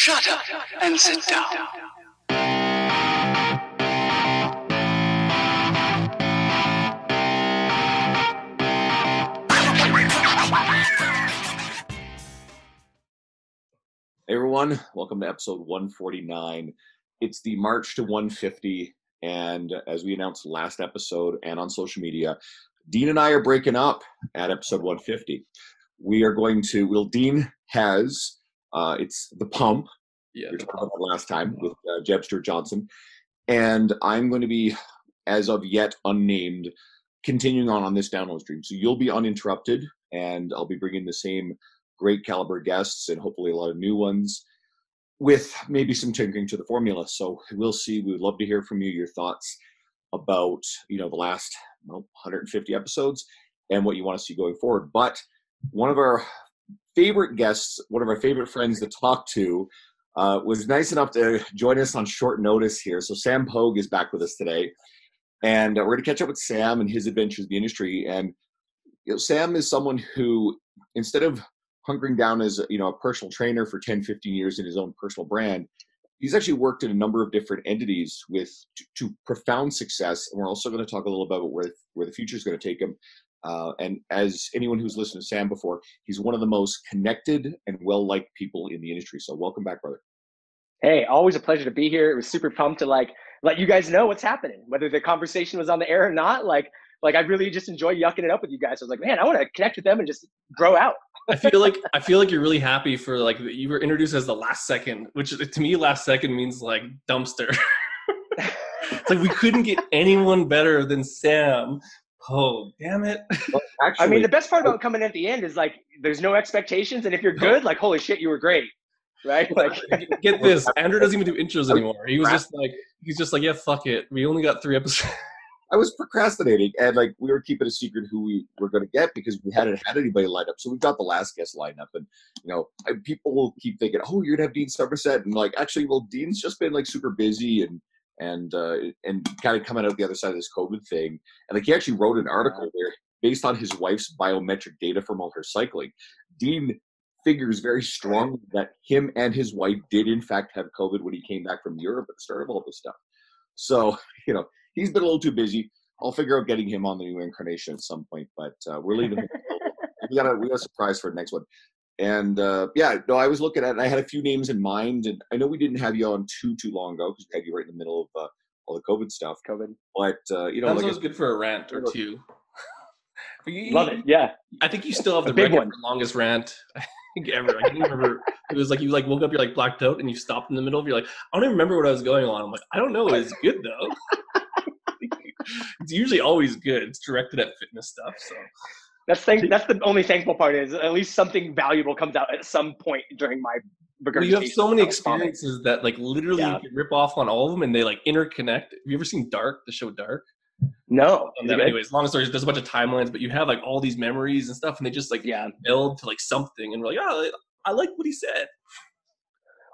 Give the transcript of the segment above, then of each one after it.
Shut up and sit down. Hey everyone, welcome to episode 149. It's the March to 150, and as we announced last episode and on social media, Dean and I are breaking up at episode 150. We are going to, well, Dean has, uh, it's the pump, Yeah. we talked about last time with uh, Jeb Stewart Johnson, and I'm going to be, as of yet unnamed, continuing on on this download stream. So you'll be uninterrupted, and I'll be bringing the same great caliber guests and hopefully a lot of new ones with maybe some tinkering to the formula. So we'll see. We would love to hear from you your thoughts about you know the last well, 150 episodes and what you want to see going forward. But one of our favorite guests, one of our favorite friends to talk to, uh, was nice enough to join us on short notice here. So Sam Pogue is back with us today, and uh, we're going to catch up with Sam and his adventures in the industry. And you know, Sam is someone who, instead of hunkering down as you know a personal trainer for 10 15 years in his own personal brand he's actually worked in a number of different entities with to, to profound success and we're also going to talk a little bit about where where the future is going to take him uh, and as anyone who's listened to sam before he's one of the most connected and well liked people in the industry so welcome back brother Hey, always a pleasure to be here. It was super pumped to like let you guys know what's happening, whether the conversation was on the air or not. Like, like I really just enjoy yucking it up with you guys. I was like, man, I want to connect with them and just grow out. I feel like I feel like you're really happy for like you were introduced as the last second, which to me last second means like dumpster. it's like we couldn't get anyone better than Sam. Oh, damn it. actually I mean, the best part about coming at the end is like there's no expectations, and if you're good, like holy shit, you were great, right? Like, Get this, Andrew doesn't even do intros anymore. He was just like he's just like, yeah, fuck it. We only got three episodes. I was procrastinating and like we were keeping a secret who we were going to get because we hadn't had anybody lined up. So we've got the last guest lined up, and you know, I, people will keep thinking, "Oh, you're gonna have Dean Somerset," and like, actually, well, Dean's just been like super busy and and uh, and kind of coming out the other side of this COVID thing. And like, he actually wrote an article where, based on his wife's biometric data from all her cycling, Dean figures very strongly that him and his wife did in fact have COVID when he came back from Europe at the start of all this stuff. So you know he's been a little too busy. I'll figure out getting him on the new incarnation at some point, but uh, we're leaving. we got a we got a surprise for the next one, and uh, yeah, no, I was looking at. it, and I had a few names in mind, and I know we didn't have you on too too long ago because we had you right in the middle of uh, all the COVID stuff. COVID, But uh, you know, That like was I- good for a rant or two. But you- love it. Yeah, I think you still have the big record one. for longest rant I think ever. I can't remember. It was like you like woke up, you're like blacked out, and you stopped in the middle. You're like, I don't even remember what I was going on. I'm like, I don't know. It's good though. it's usually always good. It's directed at fitness stuff. So that's thank, that's the only thankful part is at least something valuable comes out at some point during my. well, you have so many experiences that like literally Yeah. you can rip off on all of them, and they like interconnect. Have you ever seen Dark? The show Dark. No, Um, is it good? anyways, long story. There's a bunch of timelines, but you have like all these memories and stuff, and they just like yeah. build to like something, and we're like, oh, I like what he said.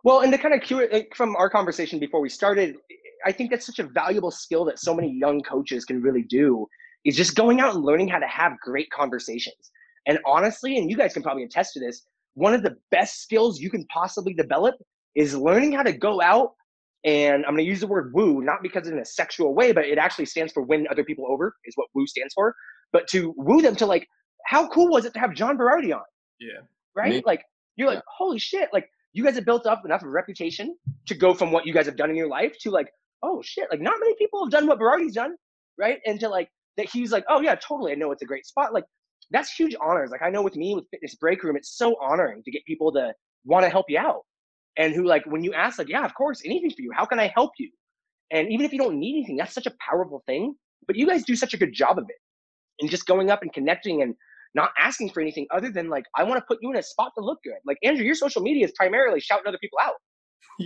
Well, and to kind of cue it from our conversation before we started, I think that's such a valuable skill that so many young coaches can really do is just going out and learning how to have great conversations. And honestly, and you guys can probably attest to this, one of the best skills you can possibly develop is learning how to go out and I'm going to use the word woo, not because in a sexual way, but it actually stands for win other people over, is what woo stands for. But to woo them to like, how cool was it to have John Berardi on? Yeah. right? Me- Like you're like, holy shit! Like you guys have built up enough of a reputation to go from what you guys have done in your life to like, oh shit! Like not many people have done what Berardi's done, right? And to like that he's like, oh yeah, totally. I know it's a great spot. Like that's huge honors. Like I know with me with Fitness Break Room, it's so honoring to get people to want to help you out, and who like when you ask like, yeah, of course, anything for you. How can I help you? And even if you don't need anything, that's such a powerful thing. But you guys do such a good job of it, and just going up and connecting and not asking for anything other than like I want to put you in a spot to look good. Like Andrew, your social media is primarily shouting other people out,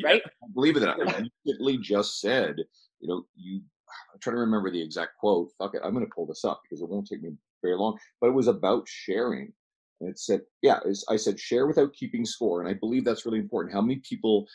right? believe it or not, you just said, you know, you. I'm trying to remember the exact quote. Fuck it, I'm going to pull this up because it won't take me very long. But it was about sharing, and it said, yeah, it's- I said share without keeping score, and I believe that's really important. How many people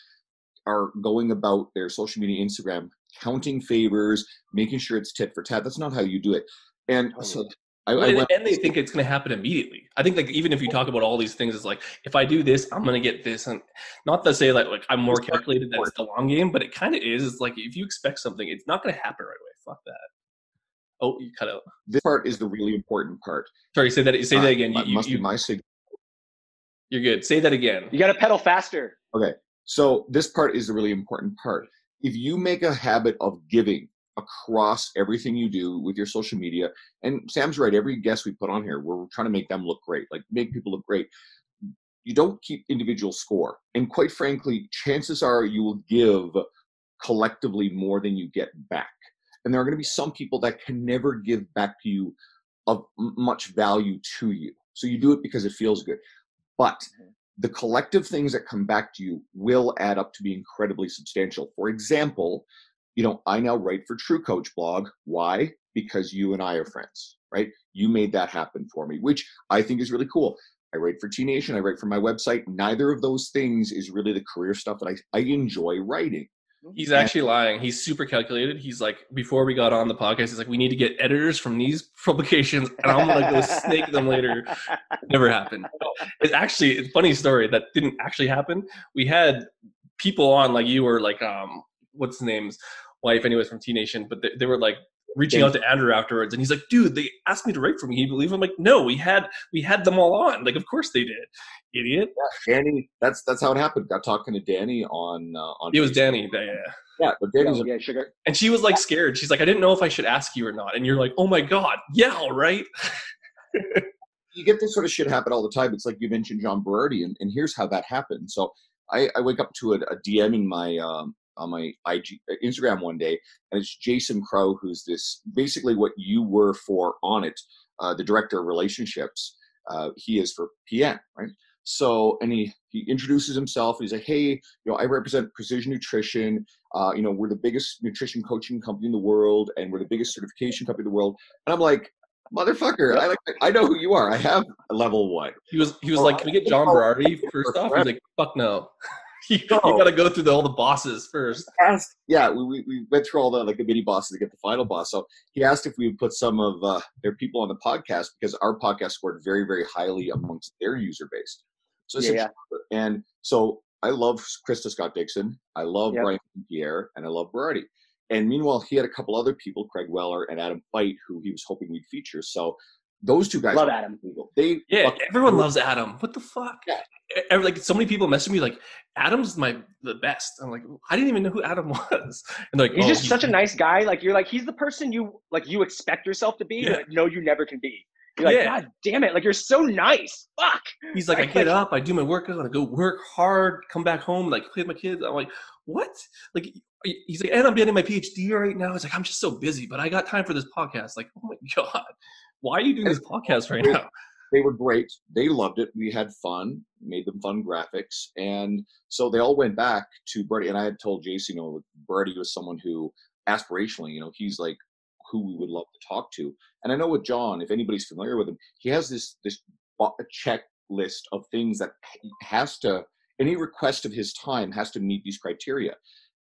are going about their social media, Instagram, counting favors, making sure it's tit for tat? That's not how you do it. And so. I, I and, went, and they think it's going to happen immediately. I think like even if you talk about all these things, it's like if I do this, I'm going to get this, and not to say like like I'm more calculated that it's the long game, but it kind of is. It's like if you expect something, it's not going to happen right away. Fuck that. Oh, you cut out. this part is the really important part. Sorry, say that. Say that Uh, again. You, you, must you, be my signal. you're good. Say that again. You got to pedal faster. Okay. So this part is the really important part. If you make a habit of giving across everything you do with your social media, and Sam's right, every guest we put on here, we're trying to make them look great, like make people look great. You don't keep individual score. And quite frankly, chances are you will give collectively more than you get back. And there are going to be some people that can never give back to you of much value to you. So you do it because it feels good. But mm-hmm. the collective things that come back to you will add up to be incredibly substantial. For example, you know, I now write for True Coach blog. Why? Because you and I are friends, right? You made that happen for me, which I think is really cool. I write for T Nation, I write for my website. Neither of those things is really the career stuff that I, I enjoy writing. He's actually lying. He's super calculated. He's like, before we got on the podcast, he's like, we need to get editors from these publications, and I'm gonna go snake them later. Never happened. It's actually it's a funny story that didn't actually happen. We had people on like you or like um what's his name's wife, anyways, from T Nation, but they, they were like reaching out to Andrew afterwards, and he's like, dude, they asked me to write for me. Can you believe? it? I'm like, no, we had we had them all on. Like, of course they did, idiot. Danny, that's that's how it happened. Got talking to Danny on uh, on. It was Facebook. Danny. Yeah, yeah. Yeah, but Danny's a yeah, sugar. And she was like scared. She's like, I didn't know if I should ask you or not. And you're like, oh my god, yeah, all right. you get this sort of shit happen all the time. It's like you mentioned John Berardi, and, and here's how that happened. So I, I wake up to a, a DM in my um, on my IG uh, Instagram one day, and it's Jason Crow, who's this basically what you were for Onnit, uh, the director of relationships. Uh, he is for PN, right? So, and he he introduces himself. He's like, "Hey, you know, I represent Precision Nutrition. Uh, you know, we're the biggest nutrition coaching company in the world, and we're the biggest certification company in the world." And I'm like, "Motherfucker, I like, I know who you are. I have a level one." He was he was like, Can we get John Berardi first off? He's like, fuck no. You, you gotta go through the, all the bosses first. asked, yeah, we, we, we went through all the like the mini bosses to get the final boss. So he asked if we would put some of uh, their people on the podcast because our podcast scored very, very highly amongst their user base. So Yeah, yeah. and so I love Krista Scott Dixon, I love Yep. Brian Pierre, and I love Berardi. And meanwhile, he had a couple other people, Craig Weller and Adam Feit, who he was hoping we'd feature. So those two guys, Love Adam. people. They Yeah, fucking- everyone loves Adam. What the fuck? Yeah. Every- like so many people message me like, Adam's my the best. I'm like, I didn't even know who Adam was. And like, He's oh, just such a nice guy. Like you're like he's the person you like you expect yourself to be, Yeah. but no, you never can be. You're like, Yeah. God damn it! Like you're so nice. Fuck. He's like, I Like- get up, I do my workout, I go work hard, come back home, like play with my kids. I'm like, what? Like, he's like, and I'm getting my PhD right now. He's like, I'm just so busy, but I got time for this podcast. Like, oh my god, why are you doing this podcast right now? they were great. They loved it. We had fun, made them fun graphics. And so they all went back to Berardi. And I had told Jason, you know, Berardi was someone who aspirationally, you know, he's like who we would love to talk to. And I know with John, if anybody's familiar with him, he has this this checklist of things that has to any request of his time has to meet these criteria.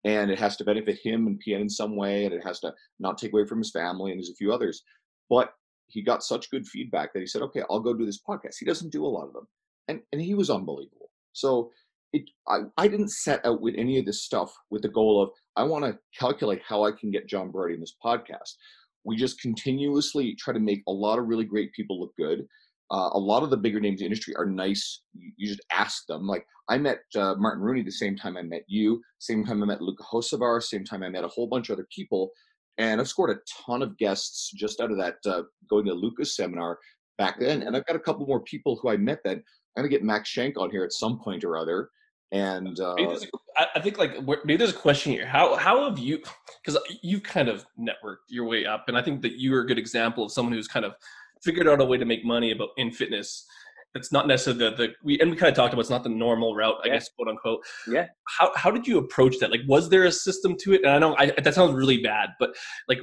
And it has to benefit him and PN in some way, and it has to not take away from his family, and there's a few others. But he got such good feedback that he said, "Okay, I'll go do this podcast." He doesn't do a lot of them, and and he was unbelievable. So it, I, I didn't set out with any of this stuff with the goal of I want to calculate how I can get John Berardi in this podcast. We just continuously try to make a lot of really great people look good. Uh, a lot of the bigger names in the industry are nice. You, you just ask them. Like I met uh, Martin Rooney the same time I met you, same time I met Luka Hocevar, same time I met a whole bunch of other people. And I've scored a ton of guests just out of that uh, going to Luka's seminar back then. And I've got a couple more people who I met then. I'm gonna get Max Shank on here at some point or other. And uh, a- I think like maybe there's a question here. How how have you? Because you've kind of networked your way up, and I think that you're a good example of someone who's kind of figured out a way to make money about in fitness. That's not necessarily the, the we and we kind of talked about it's not the normal route, I Yeah. guess, quote unquote. Yeah. How how did you approach that? Like, was there a system to it? And I know I, that sounds really bad, but like,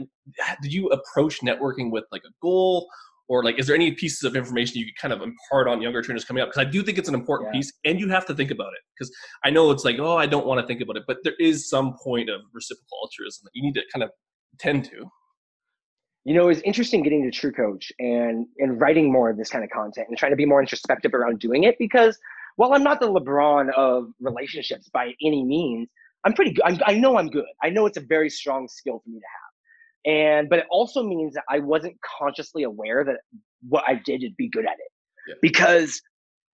did you approach networking with like a goal? Or like, is there any pieces of information you could kind of impart on younger trainers coming up? Because I do think it's an important Yeah. piece, and you have to think about it. Because I know it's like, oh, I don't want to think about it, but there is some point of reciprocal altruism that you need to kind of tend to. You know, it's interesting getting to True Coach and and writing more of this kind of content and trying to be more introspective around doing it because while I'm not the LeBron of relationships by any means, I'm pretty good. I'm, I know I'm good. I know it's a very strong skill for me to have, and but it also means that I wasn't consciously aware that what I did to be good at it Yeah. because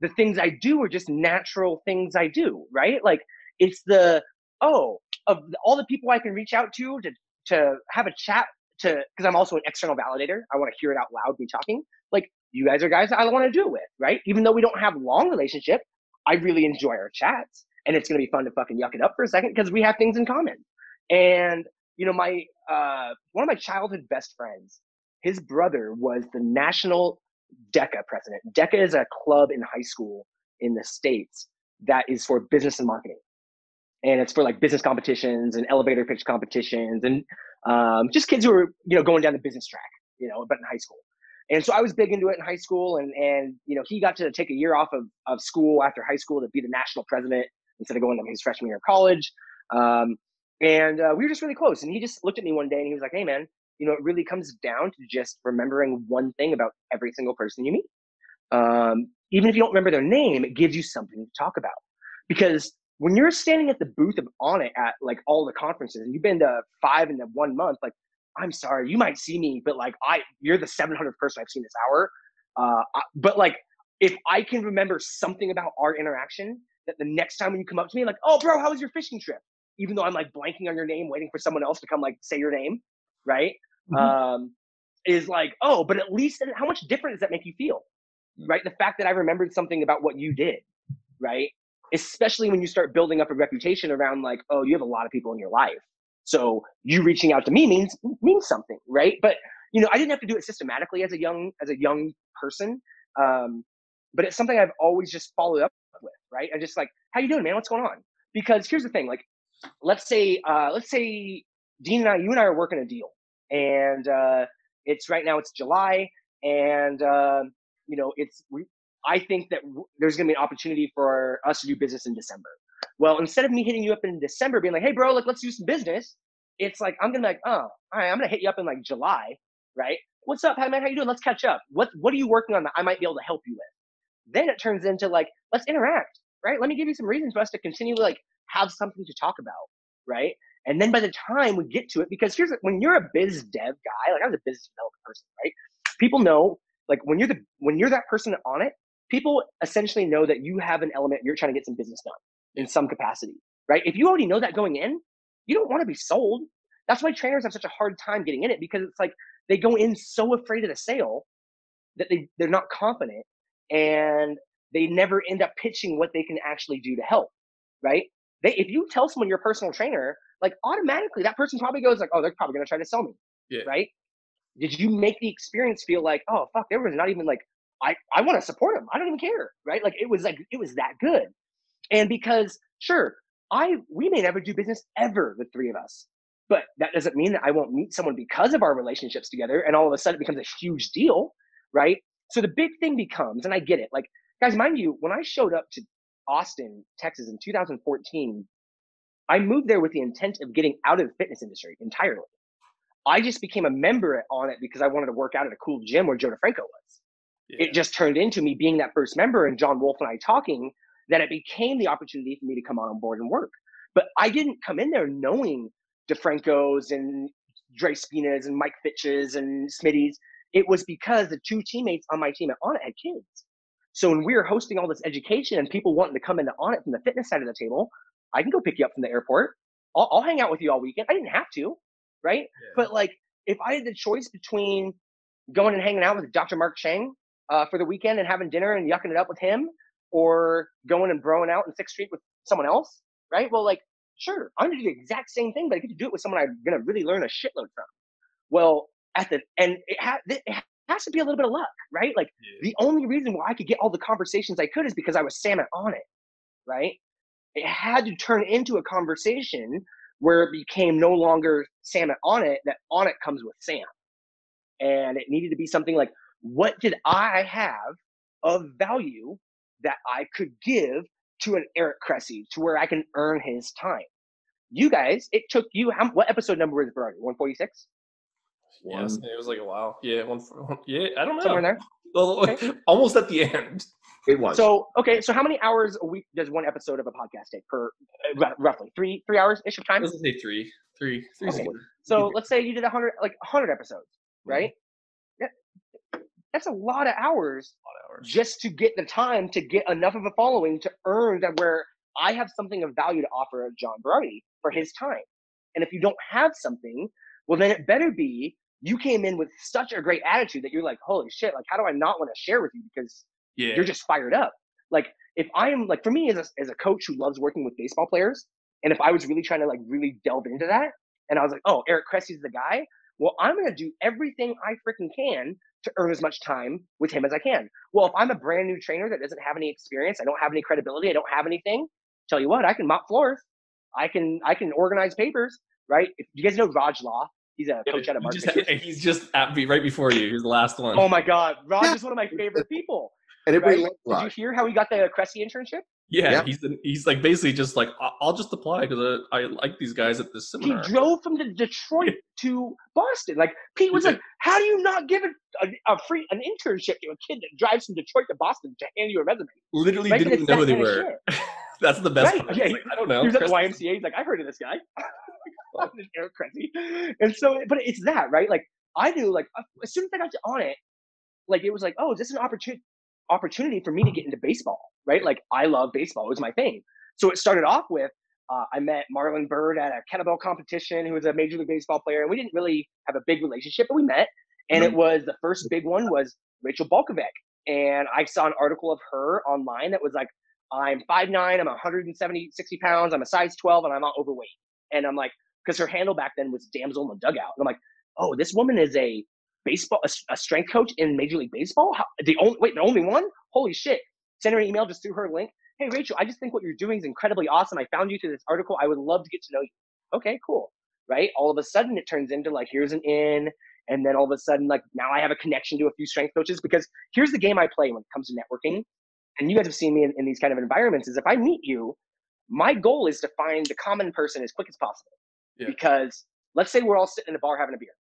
the things I do are just natural things I do, right? Like it's the oh of all the people I can reach out to to to have a chat to because I'm also an external validator. I want to hear it out loud, me talking. Like you guys are guys that I want to do it with, right? Even though we don't have long relationship, I really enjoy our chats, and it's gonna be fun to fucking yuck it up for a second because we have things in common. And you know, my uh, one of my childhood best friends, his brother was the national DECA president. DECA is a club in high school in the states that is for business and marketing, and it's for like business competitions and elevator pitch competitions and um, just kids who were you know going down the business track, you know, but in high school. And so I was big into it in high school, and and you know he got to take a year off of, of school after high school to be the national president instead of going to his freshman year of college. Um, and uh, we were just really close. And he just looked at me one day and he was like, "Hey, man, you know it really comes down to just remembering one thing about every single person you meet. Um, even if you don't remember their name, it gives you something to talk about. Because when you're standing at the booth of Onnit at like all the conferences, and you've been to five in the one month, like I'm sorry, you might see me, but like I, you're the 700th person I've seen this hour. Uh, I, but like, if I can remember something about our interaction, that the next time when you come up to me, like, oh, bro, how was your fishing trip? Even though I'm like blanking on your name, waiting for someone else to come like say your name, right? Mhm. Um, is like, oh, but at least how much different does that make you feel, right? The fact that I remembered something about what you did, right? Especially when you start building up a reputation around like, oh, you have a lot of people in your life. So you reaching out to me means means something, right? But you know, I didn't have to do it systematically as a young as a young person, um, but it's something I've always just followed up with, right? I just like, how you doing, man? What's going on? Because here's the thing, like, let's say uh, let's say Dean and I, you and I are working a deal, and uh, it's right now it's July, and uh, you know it's we, I think that w- there's gonna be an opportunity for us to do business in December. Well, instead of me hitting you up in December, being like, "Hey, bro, like let's do some business," it's like I'm gonna be like, "Oh, all right, I'm gonna hit you up in like July, right? What's up, man? How you doing? Let's catch up. What What are you working on that I might be able to help you with?" Then it turns into like, "Let's interact, right? Let me give you some reasons for us to continue to like have something to talk about, right?" And then by the time we get to it, because here's when you're a biz dev guy, like I was a business development person, right? People know, like when you're the when you're that person Onnit, people essentially know that you have an element you're trying to get some business done in some capacity, right? If you already know that going in, you don't want to be sold. That's why trainers have such a hard time getting in it because it's like they go in so afraid of the sale that they they're not confident and they never end up pitching what they can actually do to help, right? They if you tell someone you're a personal trainer, like automatically that person probably goes like, oh, they're probably gonna try to sell me, Yeah. right? Did you make the experience feel like, oh fuck, there was not even like I I want to support him. I don't even care, right? Like it was like it was that good, and because sure, I we may never do business ever, the three of us, but that doesn't mean that I won't meet someone because of our relationships together, and all of a sudden it becomes a huge deal, right? So the big thing becomes, and I get it, like guys, mind you, when I showed up to Austin, Texas in 2014, I moved there with the intent of getting out of the fitness industry entirely. I just became a member Onnit because I wanted to work out at a cool gym where Joe DeFranco was Yeah. it just turned into me being that first member and John Wolf and I talking that it became the opportunity for me to come on board and work. But I didn't come in there knowing DeFranco's and Dre Spinas and Mike Fitch's and Smitty's. It was because the two teammates on my team at Onnit had kids. So when we were hosting all this education and people wanting to come into Onnit from the fitness side of the table, I can go pick you up from the airport. I'll, I'll hang out with you all weekend. I didn't have to, right? But like, if I had the choice between going and hanging out with Dr. Mark Cheng uh, for the weekend and having dinner and yucking it up with him, or going and broing out in Sixth Street with someone else, right? Well, like, sure, I'm gonna do the exact same thing, but I get to do it with someone I'm gonna really learn a shitload from. Well, at the and it, ha- it has to be a little bit of luck, right? Like, the only reason why I could get all the conversations I could is because I was Sam Onnit, right? It had to turn into a conversation where it became no longer Sam Onnit, that Onnit comes with Sam. And it needed to be something like, what did I have of value that I could give to an Eric Cressey to where I can earn his time? You guys, it took you, how, what episode number was it, Berardi? 146? Yes, One- it was like a while. Yeah, one, for- one yeah. I don't know. Somewhere there. Well, Okay. Almost at the end. It was. So okay, so how many hours a week does one episode of a podcast take per uh, r- roughly three three hours ish of time? Let's say three, three, three. Okay. So let's say you did a hundred like a hundred episodes, right? That's a lot of hours hours. just to get the time to get enough of a following to earn that where I have something of value to offer John Berardi for his time. And if you don't have something, well then it better be you came in with such a great attitude that you're like, holy shit, like how do I not want to share with you because yeah. you're just fired up. Like if I am like for me as a, as a coach who loves working with baseball players, and if I was really trying to like really delve into that, and I was like, oh, Eric Cressey's the guy. Well, I'm gonna do everything I freaking can to earn as much time with him as I can. Well, if I'm a brand new trainer that doesn't have any experience, I don't have any credibility, I don't have anything. Tell you what, I can mop floors, I can I can organize papers, right? If you guys know Raj Law, he's a coach out of He Mark. just had- he's just at, me right before you. He's the last one. Oh my God, Raj Yeah. is one of my favorite people. and everybody right? Did you hear how he got the Cressey internship? Yeah, Yeah. he's he's like basically just like "I- I'll just apply because I, I like these guys at this He drove from the Detroit to Boston. Like Pete was like, "How do you not give a, a, free an internship to a kid that drives from Detroit to Boston to hand you a resume?" Literally Right? didn't know who they were. That's the best Right, part. yeah, like, I don't know. He was at the YMCA. He's like, "I've heard of this guy." Eric Cressey. And so, but it's that right? Like I knew, like uh, as soon as I got Onnit, like it was like, "Oh, is this an opportunity opportunity for me to get into baseball?" Right? Like I love baseball. It was my thing. So it started off with uh, I met Marlon Byrd at a kettlebell competition, who was a major league baseball player, and we didn't really have a big relationship, but we met. And it was the first big one was Rachel Balkovec, and I saw an article of her online that was like, "I'm 5'9", I'm 170, 60 pounds, I'm a size 12, and I'm not overweight." And I'm like, because her handle back then was damsel in the dugout. And I'm like, "Oh, this woman is a baseball a, a strength coach in Major League Baseball. How, the only wait, the only one? Holy shit!" Send her an email just through her link hey rachel i just think what you're doing is incredibly awesome. I found you through this article. I would love to get to know you. Okay cool right? All of a sudden it turns into like here's an in and then all of a sudden like now i have a connection to a few strength coaches because here's the game i play when it comes to networking and you guys have seen me in, in these kind of environments is if i meet you my goal is to find the common person as quick as possible. Yeah. because let's say we're all sitting in a bar having a beer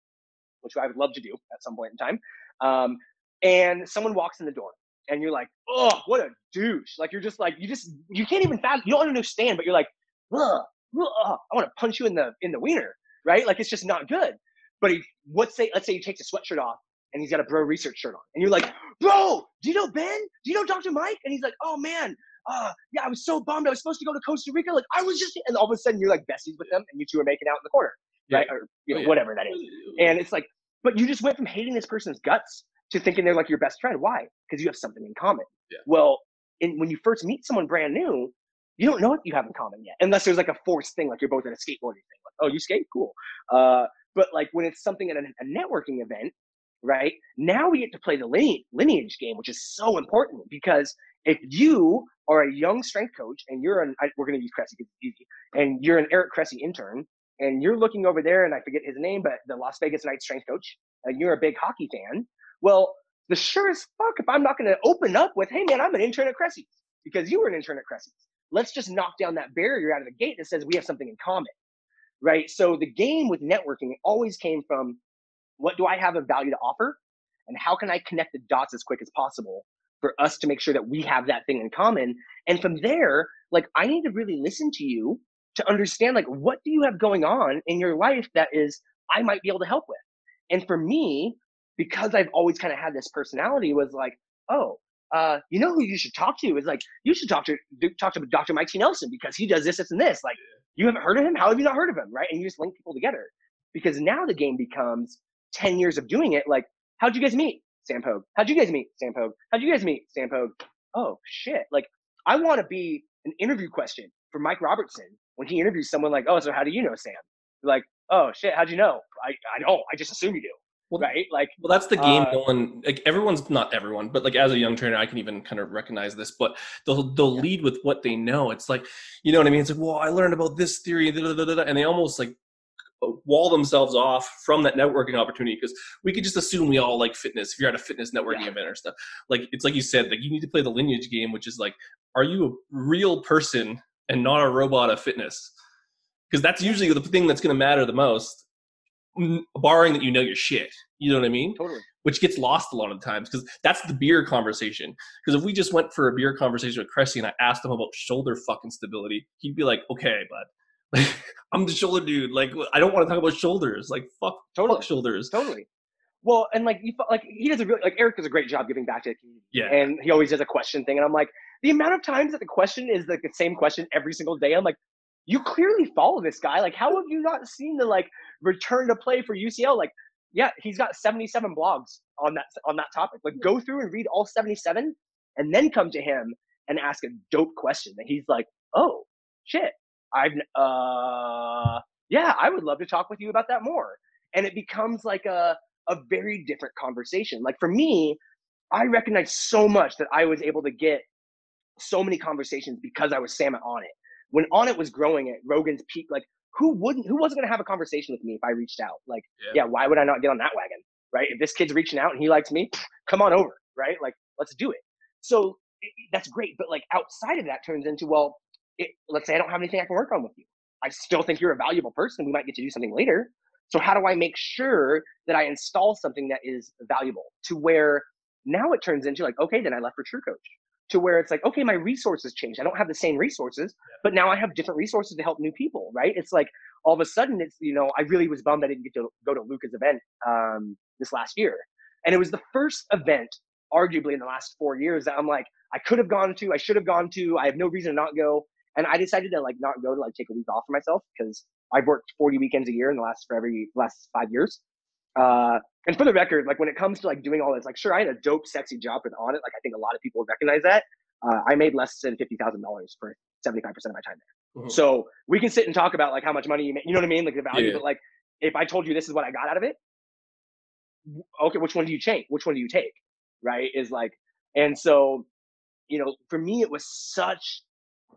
which i would love to do at some point in time um, and someone walks in the door and you're like, oh, what a douche. Like you're just like, you just you can't even fathom you don't understand, but you're like, ugh, ugh, I want to punch you in the in the wiener, right? Like it's just not good. But he let's say let's say he takes a sweatshirt off and he's got a bro research shirt on. And you're like, bro, do you know Ben? Do you know Dr. Mike? And he's like, oh man, uh, yeah, I was so bummed. I was supposed to go to Costa Rica. Like I was just and all of a sudden you're like besties with them and you two are making out in the corner. Right? Or you know, Oh, yeah. whatever that is. And it's like, but you just went from hating this person's guts to thinking they're like your best friend. Why? Because you have something in common. Yeah. Well, in, when you first meet someone brand new, you don't know what you have in common yet, unless there's like a forced thing, like you're both at a skateboarding thing. Like, oh, you skate, cool. Uh, but like when it's something at a, a networking event, right? Now we get to play the lineage, lineage game, which is so important because if you are a young strength coach and you're an, I, we're going to use Cressey because it's easy, and you're an Eric Cressey intern, and you're looking over there, and I forget his name, but the Las Vegas Knights strength coach, and you're a big hockey fan. Well, the sure as fuck if I'm not going to open up with, hey man, I'm an intern at Cressey's because you were an intern at Cressey's. Let's just knock down that barrier out of the gate that says we have something in common, right? So the game with networking always came from what do I have of value to offer, and how can I connect the dots as quick as possible for us to make sure that we have that thing in common. And from there, like I need to really listen to you to understand like what do you have going on in your life that is I might be able to help with. And for me, because I've always kind of had this personality, was like, oh, uh, you know who you should talk to is like you should talk to talk to Dr. Mike T. Nelson because he does this, this, and this. Like you haven't heard of him? How have you not heard of him? Right? And you just link people together because now the game becomes ten years of doing it. Like, how'd you guys meet? Sam Pogue. How'd you guys meet? Sam Pogue. How'd you guys meet? Sam Pogue. Oh shit! Like I want to be an interview question for Mike Robertson when he interviews someone like, oh, so how do you know Sam? Like, oh shit, how'd you know? I I don't. I just assume you do. Well, right? Like Well, that's the game. Uh, no one, like everyone's not everyone, but like as a young trainer, I can even kind of recognize this. But they'll they'll lead with what they know. It's like, you know what I mean? It's like, well, I learned about this theory, da, da, da, and they almost like wall themselves off from that networking opportunity because we could just assume we all like fitness. If you're at a fitness networking Yeah. event or stuff, like it's like you said, like you need to play the lineage game, which is like, are you a real person and not a robot of fitness? Because that's usually the thing that's going to matter the most barring that you know your shit. You know what I mean? Totally. Which gets lost a lot of times because that's the beer conversation. Because if we just went for a beer conversation with Cressey and I asked him about shoulder fucking stability, he'd be like, "Okay, bud, like, I'm the shoulder dude. Like, I don't want to talk about shoulders. Like, fuck, Totally. fuck shoulders. Totally. Well, and like you, like he does a really like Eric does a great job giving back to the community. Yeah. And he always does a question thing, and I'm like, the amount of times that the question is like the same question every single day, I'm like, you clearly follow this guy. Like, how have you not seen the like return to play for UCL? Like, yeah, he's got 77 blogs on that on that topic. Like, go through and read all 77, and then come to him and ask a dope question. And he's like, oh shit, I've uh yeah, I would love to talk with you about that more. And it becomes like a a very different conversation. Like for me, I recognize so much that I was able to get so many conversations because I was Sam Onnit. When Onnit was growing at Rogan's peak, like who wouldn't, who wasn't gonna have a conversation with me if I reached out? Like, Yeah. yeah, why would I not get on that wagon? Right? If this kid's reaching out and he likes me, come on over, right? Like, let's do it. So it, that's great. But like outside of that turns into, well, it, let's say I don't have anything I can work on with you. I still think you're a valuable person. We might get to do something later. So how do I make sure that I install something that is valuable to where now it turns into like, okay, then I left for True Coach to where it's like, okay, my resources changed. I don't have the same resources, but now I have different resources to help new people, right? It's like all of a sudden it's, you know, I really was bummed I didn't get to go to Luka's event um, this last year. And it was the first event, arguably in the last four years, that I'm like, I could have gone to, I should have gone to, I have no reason to not go. And I decided to like not go to like take a week off for myself because I've worked 40 weekends a year in the last for every last five years. Uh, and for the record, like when it comes to like doing all this, like sure, I had a dope, sexy job with Onnit. Like I think a lot of people recognize that. Uh, I made less than fifty thousand dollars for 75 percent of my time there. Mhm. So we can sit and talk about like how much money you make. You know what I mean? Like the value. Yeah. But like if I told you this is what I got out of it, okay, which one do you change? Which one do you take? Right? Is like, and so, you know, for me, it was such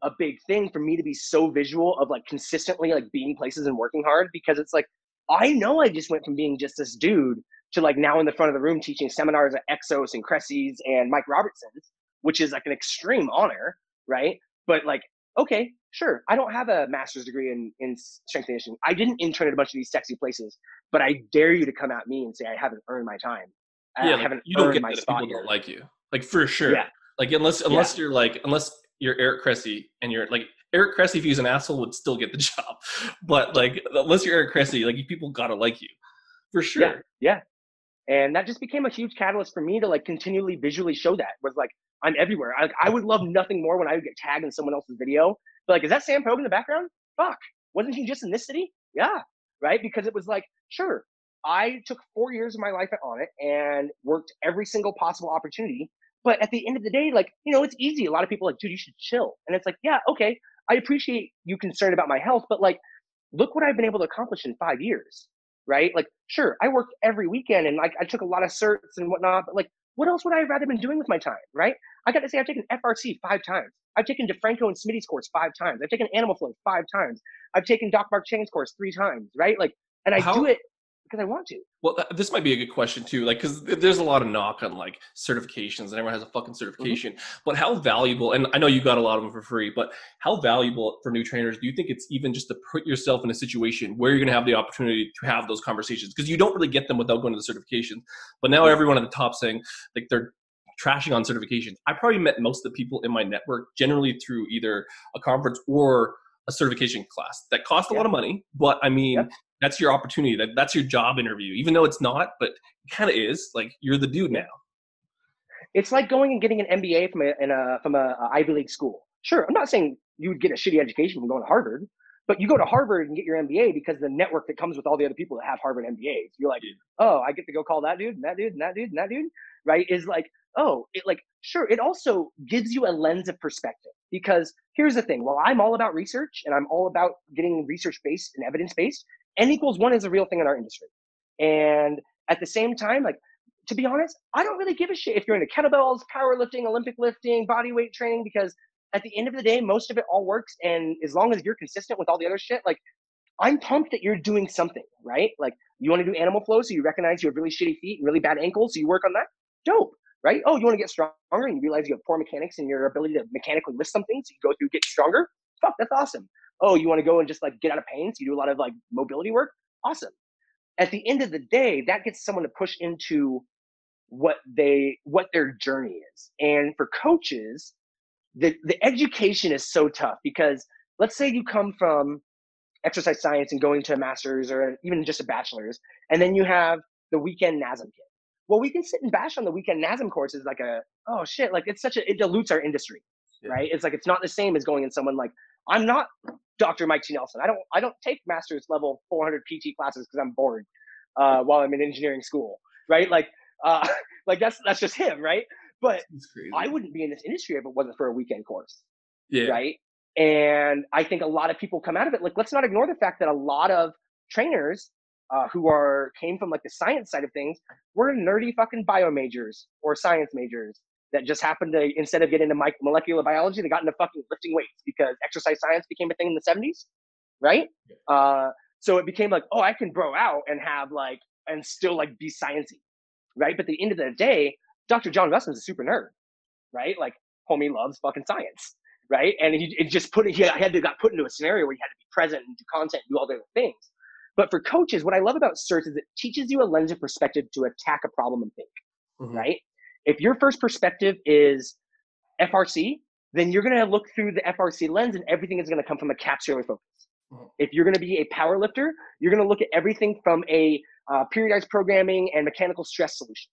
a big thing for me to be so visual of like consistently like being places and working hard because it's like I know I just went from being just this dude to like now in the front of the room teaching seminars at Exos and Cressey's and Mike Robertson's, which is like an extreme honor, right? But like, okay, sure, I don't have a master's degree in in strength and conditioning. I didn't intern at a bunch of these sexy places, but I dare you to come at me and say I haven't earned my time. I yeah, like, haven't you don't earned get my that spot people here. don't like you. Like for sure. Yeah. Like unless unless you're like unless you're Eric Cressey and you're like Eric Cressey if he's an asshole would still get the job. But like unless you're Eric Cressey, like people gotta like you. For sure. Yeah, yeah. And that just became a huge catalyst for me to like continually visually show that was like I'm everywhere. I, I would love nothing more when I would get tagged in someone else's video. But like, is that Sam Pogue in the background? Fuck. Wasn't he just in this city? Yeah. Right. Because it was like, sure, I took four years of my life Onnit and worked every single possible opportunity. But at the end of the day, like, you know, it's easy. A lot of people are like, dude, you should chill. And it's like, yeah, okay. I appreciate you concerned about my health, but like, look what I've been able to accomplish in five years. Right. Like, sure, I worked every weekend and like I took a lot of certs and whatnot, but like, what else would I have rather been doing with my time? Right. I got to say, I've taken FRC five times. I've taken DeFranco and Smitty's course five times. I've taken Animal Flow five times. I've taken Doc Mark Cheng's course three times. Right. Like, and I How- do it because I want to. Well, th- this might be a good question too, like because there's a lot of knock on like certifications, and everyone has a fucking mm-hmm. certification. But how valuable? And I know you got a lot of them for free, but how valuable for new trainers do you think it's even just to put yourself in a situation where you're going to have the opportunity to have those conversations? Because you don't really get them without going to the certifications. But now mm-hmm. everyone at the top saying like they're trashing on certifications. I probably met most of the people in my network generally through either a conference or a certification class that cost a Yeah. lot of money. But I mean, Yeah. That's your opportunity. That that's your job interview, even though it's not, but it kind of is. Like you're the dude now. It's like going and getting an MBA from a, in a from a, a Ivy League school. Sure, I'm not saying you would get a shitty education from going to Harvard, but you go to Harvard and get your MBA because the network that comes with all the other people that have Harvard MBAs. You're like, oh, I get to go call that dude and that dude and that dude and that dude, right? Is like, oh, it like sure. It also gives you a lens of perspective because here's the thing: while I'm all about research and I'm all about getting research based and evidence based, n equals one is a real thing in our industry, and at the same time, like to be honest, I don't really give a shit if you're into kettlebells, powerlifting, Olympic lifting, body weight training, because at the end of the day, most of it all works. And as long as you're consistent with all the other shit, like I'm pumped that you're doing something, right? Like you want to do animal flow, so you recognize you have really shitty feet and really bad ankles, so you work on that. Dope, right? Oh, you want to get stronger and you realize you have poor mechanics in your ability to mechanically lift something, so you go through get stronger. Fuck, that's awesome. Oh, you want to go and just like get out of pain, so you do a lot of like mobility work. Awesome. at the end of the day, that gets someone to push into what they what their journey is. And for coaches, the the education is so tough because let's say you come from exercise science and going to a master's or even just a bachelor's, and then you have the weekend NASM kit. Well, we can sit and bash on the weekend NASM courses like a oh shit, like it's such a it dilutes our industry, Yeah. right? It's like it's not the same as going in someone like I'm not Dr. Mike T. Nelson. I don't I don't take master's level 400 PT classes because I'm bored uh, while I'm in engineering school, right? Like uh, like that's that's just him, right? But I wouldn't be in this industry if it wasn't for a weekend course yeah. right? And I think a lot of people come out of it. Like, let's not ignore the fact that a lot of trainers uh, who are came from like the science side of things were nerdy fucking bio majors or science majors that just happened to instead of getting into molecular biology, they got into fucking lifting weights because exercise science became a thing in the 70s, right? Uh, so it became like, oh, I can bro out and have like and still like be sciencey, right? But at the end of the day, Dr. John Russell's a super nerd, right? Like, homie loves fucking science, right? And he it just put it, he had to got put into a scenario where he had to be present and do content, and do all the other things. But for coaches, what I love about CERT is it teaches you a lens of perspective to attack a problem and think, Mhm. right? If your first perspective is FRC, then you're going to look through the FRC lens and everything is going to come from a capsular focus. Mhm. If you're going to be a power lifter, you're going to look at everything from a uh, periodized programming and mechanical stress solution.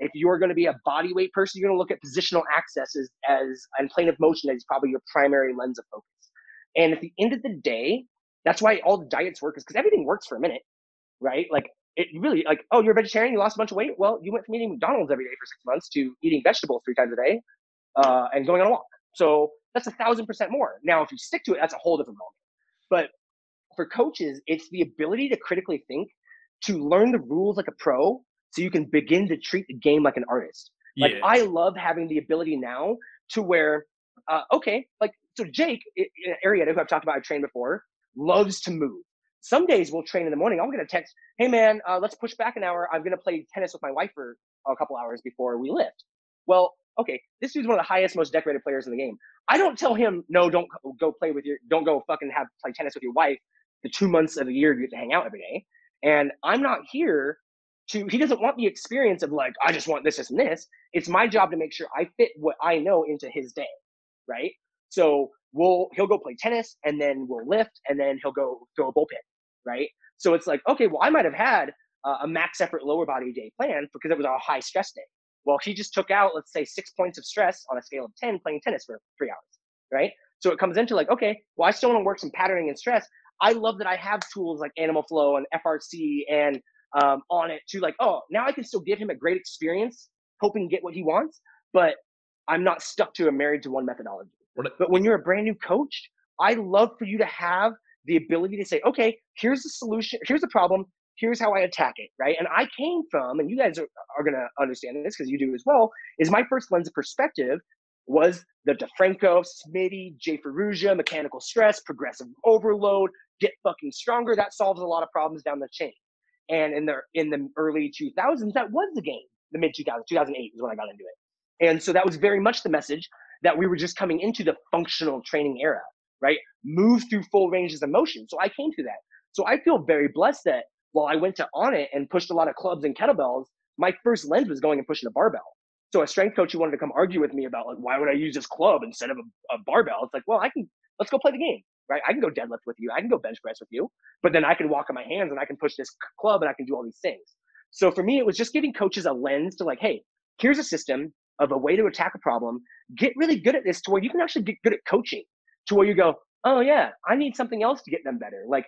If you're going to be a body weight person, you're going to look at positional access as, as and plane of motion as probably your primary lens of focus. And at the end of the day, that's why all the diets work is because everything works for a minute, right? Like it really like, oh, you're a vegetarian, you lost a bunch of weight. Well, you went from eating McDonald's every day for six months to eating vegetables three times a day uh, and going on a walk. So that's a thousand percent more. Now, if you stick to it, that's a whole different moment. But for coaches, it's the ability to critically think, to learn the rules like a pro, so you can begin to treat the game like an artist. Like yeah. I love having the ability now to where, uh, okay, like so Jake Arrieta, who I've talked about, I've trained before, loves to move. Some days we'll train in the morning. I'm gonna text, hey man, uh, let's push back an hour. I'm gonna play tennis with my wife for a couple hours before we lift. Well, okay, this dude's one of the highest, most decorated players in the game. I don't tell him, no, don't go- play with your, don't go fucking have play tennis with your wife the two months of the year you get to hang out every day. And I'm not here to, he doesn't want the experience of like, I just want this, this, and this. It's my job to make sure I fit what I know into his day, right? So we'll, he'll go play tennis and then we'll lift and then he'll go throw a bullpen, right? So it's like, okay, well, I might have had uh, a max effort lower body day planned because it was a high stress day. Well, he just took out, let's say, six points of stress on a scale of 10 playing tennis for three hours, right? So it comes into like, okay, well, I still want to work some patterning and stress. I love that I have tools like Animal Flow and FRC and um, Onnit to like, oh, now I can still give him a great experience, hoping to get what he wants, but I'm not stuck to a married to one methodology. But when you're a brand new coach, I love for you to have the ability to say, okay, here's the solution, here's the problem, here's how I attack it, right? And I came from, and you guys are, are gonna understand this because you do as well, is my first lens of perspective was the DeFranco, Smitty, Jay Ferruggia, mechanical stress, progressive overload, get fucking stronger. That solves a lot of problems down the chain. And in the in the early 2000s, that was the game. The mid 2000s, 2008 is when I got into it. And so that was very much the message that we were just coming into the functional training era, right? Move through full ranges of motion. So I came through that. So I feel very blessed that while I went to Onnit and pushed a lot of clubs and kettlebells, my first lens was going and pushing a barbell. So a strength coach who wanted to come argue with me about like why would I use this club instead of a, a barbell? It's like, well, I can let's go play the game, right? I can go deadlift with you, I can go bench press with you, but then I can walk on my hands and I can push this club and I can do all these things. So for me, it was just giving coaches a lens to like, hey, here's a system of a way to attack a problem. Get really good at this to where you can actually get good at coaching, to where you go, oh yeah, I need something else to get them better. Like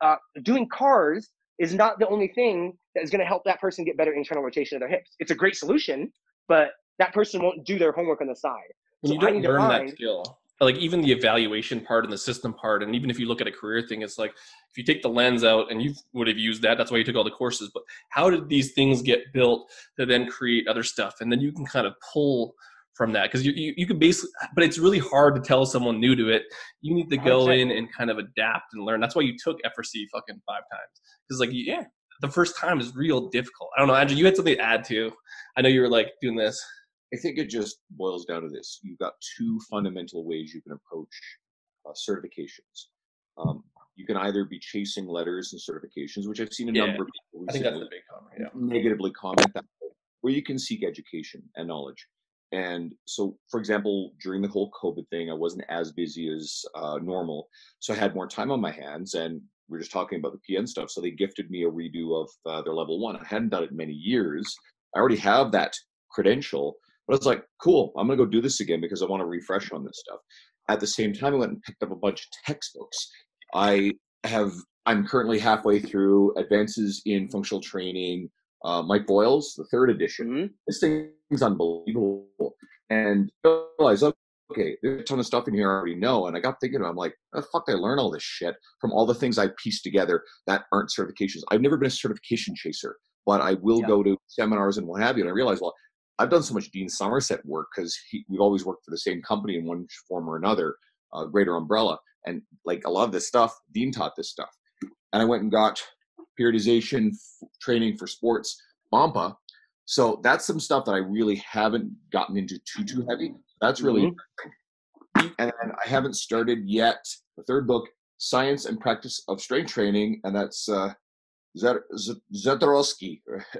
uh, doing CARs is not the only thing that is going to help that person get better internal rotation of their hips. It's a great solution, but that person won't do their homework on the side. So you I don't need to learn find- that skill like even the evaluation part and the system part and even if you look at a career thing it's like if you take the lens out and you would have used that that's why you took all the courses but how did these things get built to then create other stuff? And then you can kind of pull from that because you, you, you can basically but it's really hard to tell someone new to it. You need to go 100%. in and kind of adapt and learn. That's why you took frc fucking five times because like Yeah. the first time is real difficult. I don't know andrew you had something to add to. I know you were like doing this I think it just boils down to this. You've got two fundamental ways you can approach uh, certifications. Um, you can either be chasing letters and certifications, which I've seen a Yeah, number of people I think that's the big comment. Yeah. negatively comment that way, where you can seek education and knowledge. And so, for example, during the whole COVID thing, I wasn't as busy as uh, normal, so I had more time on my hands. And we are just talking about the PN stuff, so they gifted me a redo of uh, their level one. I hadn't done it in many years. I already have that credential, but I was like, cool, I'm gonna go do this again because I want to refresh on this stuff. At the same time, I went and picked up a bunch of textbooks. I have. I'm currently halfway through Advances in Functional Training, uh, Mike Boyle's, the third edition Mhm. this thing's unbelievable. And I realized, okay, there's a ton of stuff in here I already know. And I got thinking, I'm like, the fuck I learn all this shit from all the things I pieced together that aren't certifications? I've never been a certification chaser, but I will Yeah. go to seminars and what have you. And I realized, well, I've done so much Dean Somerset work because we've always worked for the same company in one form or another, uh, Greater Umbrella. And like a lot of this stuff, Dean taught this stuff. And I went and got periodization f- training for sports, Bompa, so that's some stuff that I really haven't gotten into too too heavy. That's really Mhm. interesting. And I haven't started yet the third book, Science and Practice of Strength Training, and that's uh, Zer-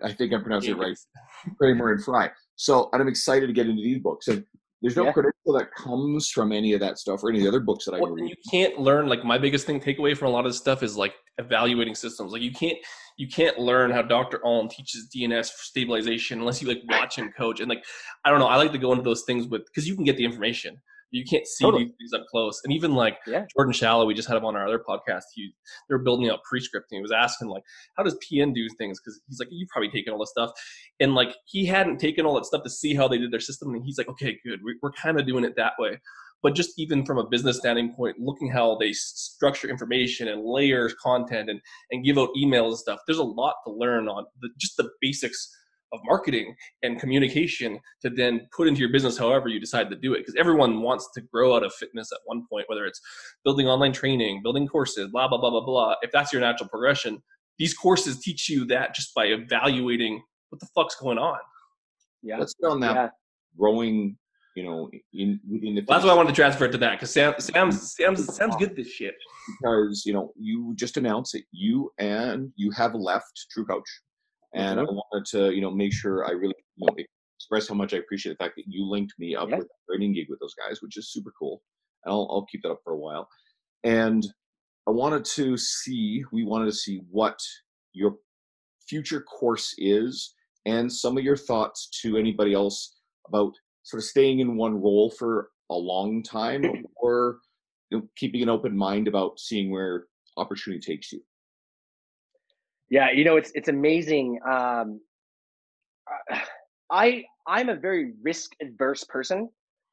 I think I'm pronouncing it right. Kraemer and Fry. So and I'm excited to get into these books. And there's no Yeah. credential that comes from any of that stuff or any of the other books that I Well, read. you can't learn like my biggest thing takeaway from a lot of this stuff is like evaluating systems. Like you can't you can't learn how Dr. Alm teaches DNS stabilization unless you like watch him coach. And like I don't know, I like to go into those things with because you can get the information. You can't see Totally. these things up close. And even like Yeah. Jordan Shallow, we just had him on our other podcast. He they were building out pre-scripting. He was asking like, how does PN do things? Because he's like, you've probably taken all this stuff, and like he hadn't taken all that stuff to see how they did their system. And he's like, okay, good, we, we're kind of doing it that way. But just even from a business standing point, looking how they structure information and layers content and and give out emails and stuff. There's a lot to learn on the, just the basics of marketing and communication to then put into your business however you decide to do it because everyone wants to grow out of fitness at one point whether it's building online training building courses blah blah blah blah blah. If that's your natural progression these courses teach you that just by evaluating what the fuck's going on. Yeah. Let's get on that Yeah. growing, you know, in within the well, that's why i wanted to transfer it to that because sam sam's sam's sam's good this shit. because you know you just announced that you and you have left True Coach, and I mm-hmm. wanted to you know make sure I really you know express how much I appreciate the fact that you linked me up Yeah. with a training gig with those guys, which is super cool. And I'll I'll keep that up for a while. And I wanted to see we wanted to see what your future course is and some of your thoughts to anybody else about sort of staying in one role for a long time or you know, keeping an open mind about seeing where opportunity takes you. Yeah, you know, it's it's amazing. Um, I I'm a very risk adverse person.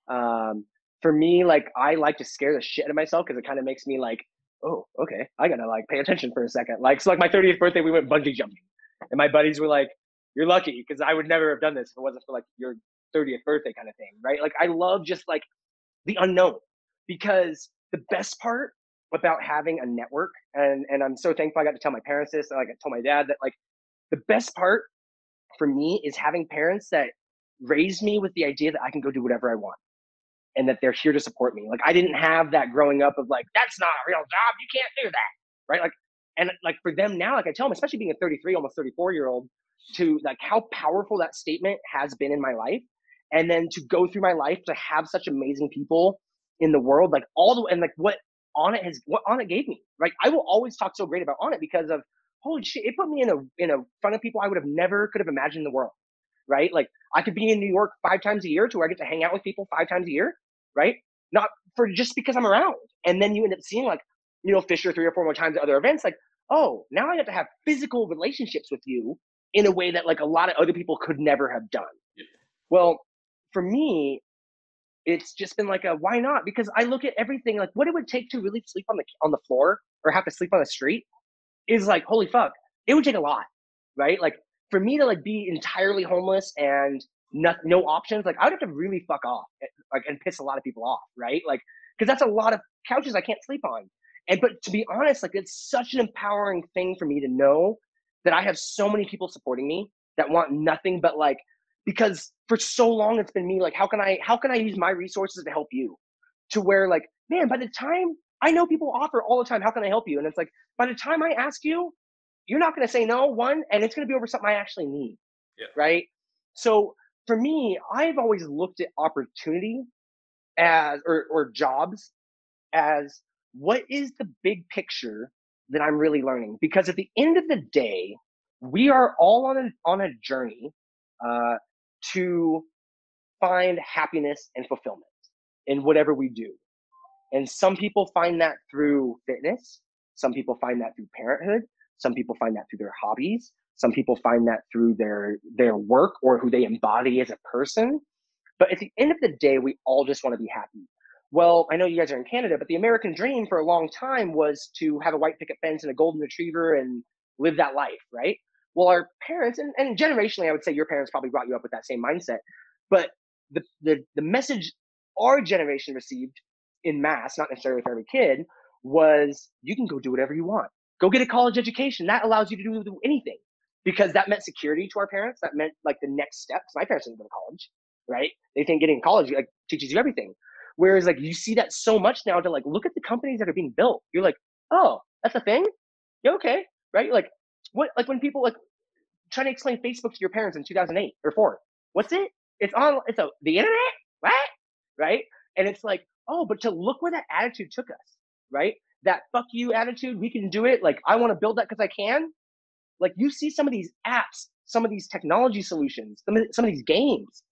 Um, for me, like I like to scare the shit out of myself because it kind of makes me like, oh, okay, I gotta like pay attention for a second. Like, so like my 30th birthday, we went bungee jumping, and my buddies were like, "You're lucky," because I would never have done this if it wasn't for like your 30th birthday kind of thing, right? Like I love just like the unknown because the best part about having a network and and I'm so thankful I got to tell my parents this like I told my dad that like the best part for me is having parents that raised me with the idea that I can go do whatever I want and that they're here to support me. Like I didn't have that growing up of like that's not a real job you can't do that right? Like and like for them now like I tell them especially being a 33 almost 34 year old to like how powerful that statement has been in my life and then to go through my life to have such amazing people in the world like all the and like what Onnit has what Onnit gave me right? I will always talk so great about Onnit because of holy shit it put me in a in a front of people i would have never could have imagined in the world right? Like i could be in new york five times a year to where i get to hang out with people five times a year right? Not for just because i'm around. And then you end up seeing like you know fisher three or four more times at other events like oh now i get to have physical relationships with you in a way that like a lot of other people could never have done. Yeah. well for me it's just been like a why not? Because i look at everything like what it would take to really sleep on the on the floor or have to sleep on the street is like holy fuck. It would take a lot right? Like for me to like be entirely homeless and no, options like i would have to really fuck off eh, like and piss a lot of people off right? Like because that's a lot of couches i can't sleep on. And but to be honest like it's such an empowering thing for me to know that i have so many people supporting me that want nothing but like because for so long it's been me like how can i how can i use my resources to help you to where like man by the time I know people offer all the time, how can I help you? And it's like, by the time I ask you, you're not going to say no, one, and it's going to be over something I actually need. Yeah. Right. So for me, I've always looked at opportunity as, or, or jobs as what is the big picture that I'm really learning? Because at the end of the day, we are all on a, on a journey uh, to find happiness and fulfillment in whatever we do. And some people find that through fitness. Some people find that through parenthood. Some people find that through their hobbies. Some people find that through their their work or who they embody as a person. But at the end of the day, we all just want to be happy. Well, I know you guys are in Canada, but the American dream for a long time was to have a white picket fence and a golden retriever and live that life, right? Well, our parents, and, and generationally, I would say your parents probably brought you up with that same mindset. But the, the, the message our generation received in mass, not necessarily for every kid, was you can go do whatever you want. Go get a college education. That allows you to do, do anything because that meant security to our parents. That meant like the next steps. My parents didn't go to college, right? They think getting college like teaches you everything. Whereas like you see that so much now to like look at the companies that are being built. You're like, oh, that's a thing. Yeah, okay, right? Like what? Like when people like trying to explain Facebook to your parents in 2008 or four. What's it? It's on. It's a the internet. What? Right? And it's like, oh, but to look where that attitude took us, right? That fuck you attitude. We can do it. Like I want to build that because I can. Like you see some of these apps, some of these technology solutions, some of, some of these games.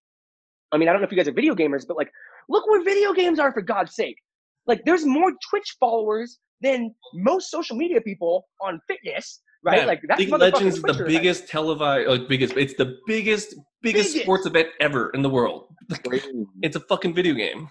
I mean, I don't know if you guys are video gamers, but like Look where video games are for God's sake. Like there's more Twitch followers than most social media people on fitness, right? Man, like that's League of Legends is the biggest televised, like biggest. It's the biggest, biggest, biggest, sports event ever in the world. it's a fucking video game.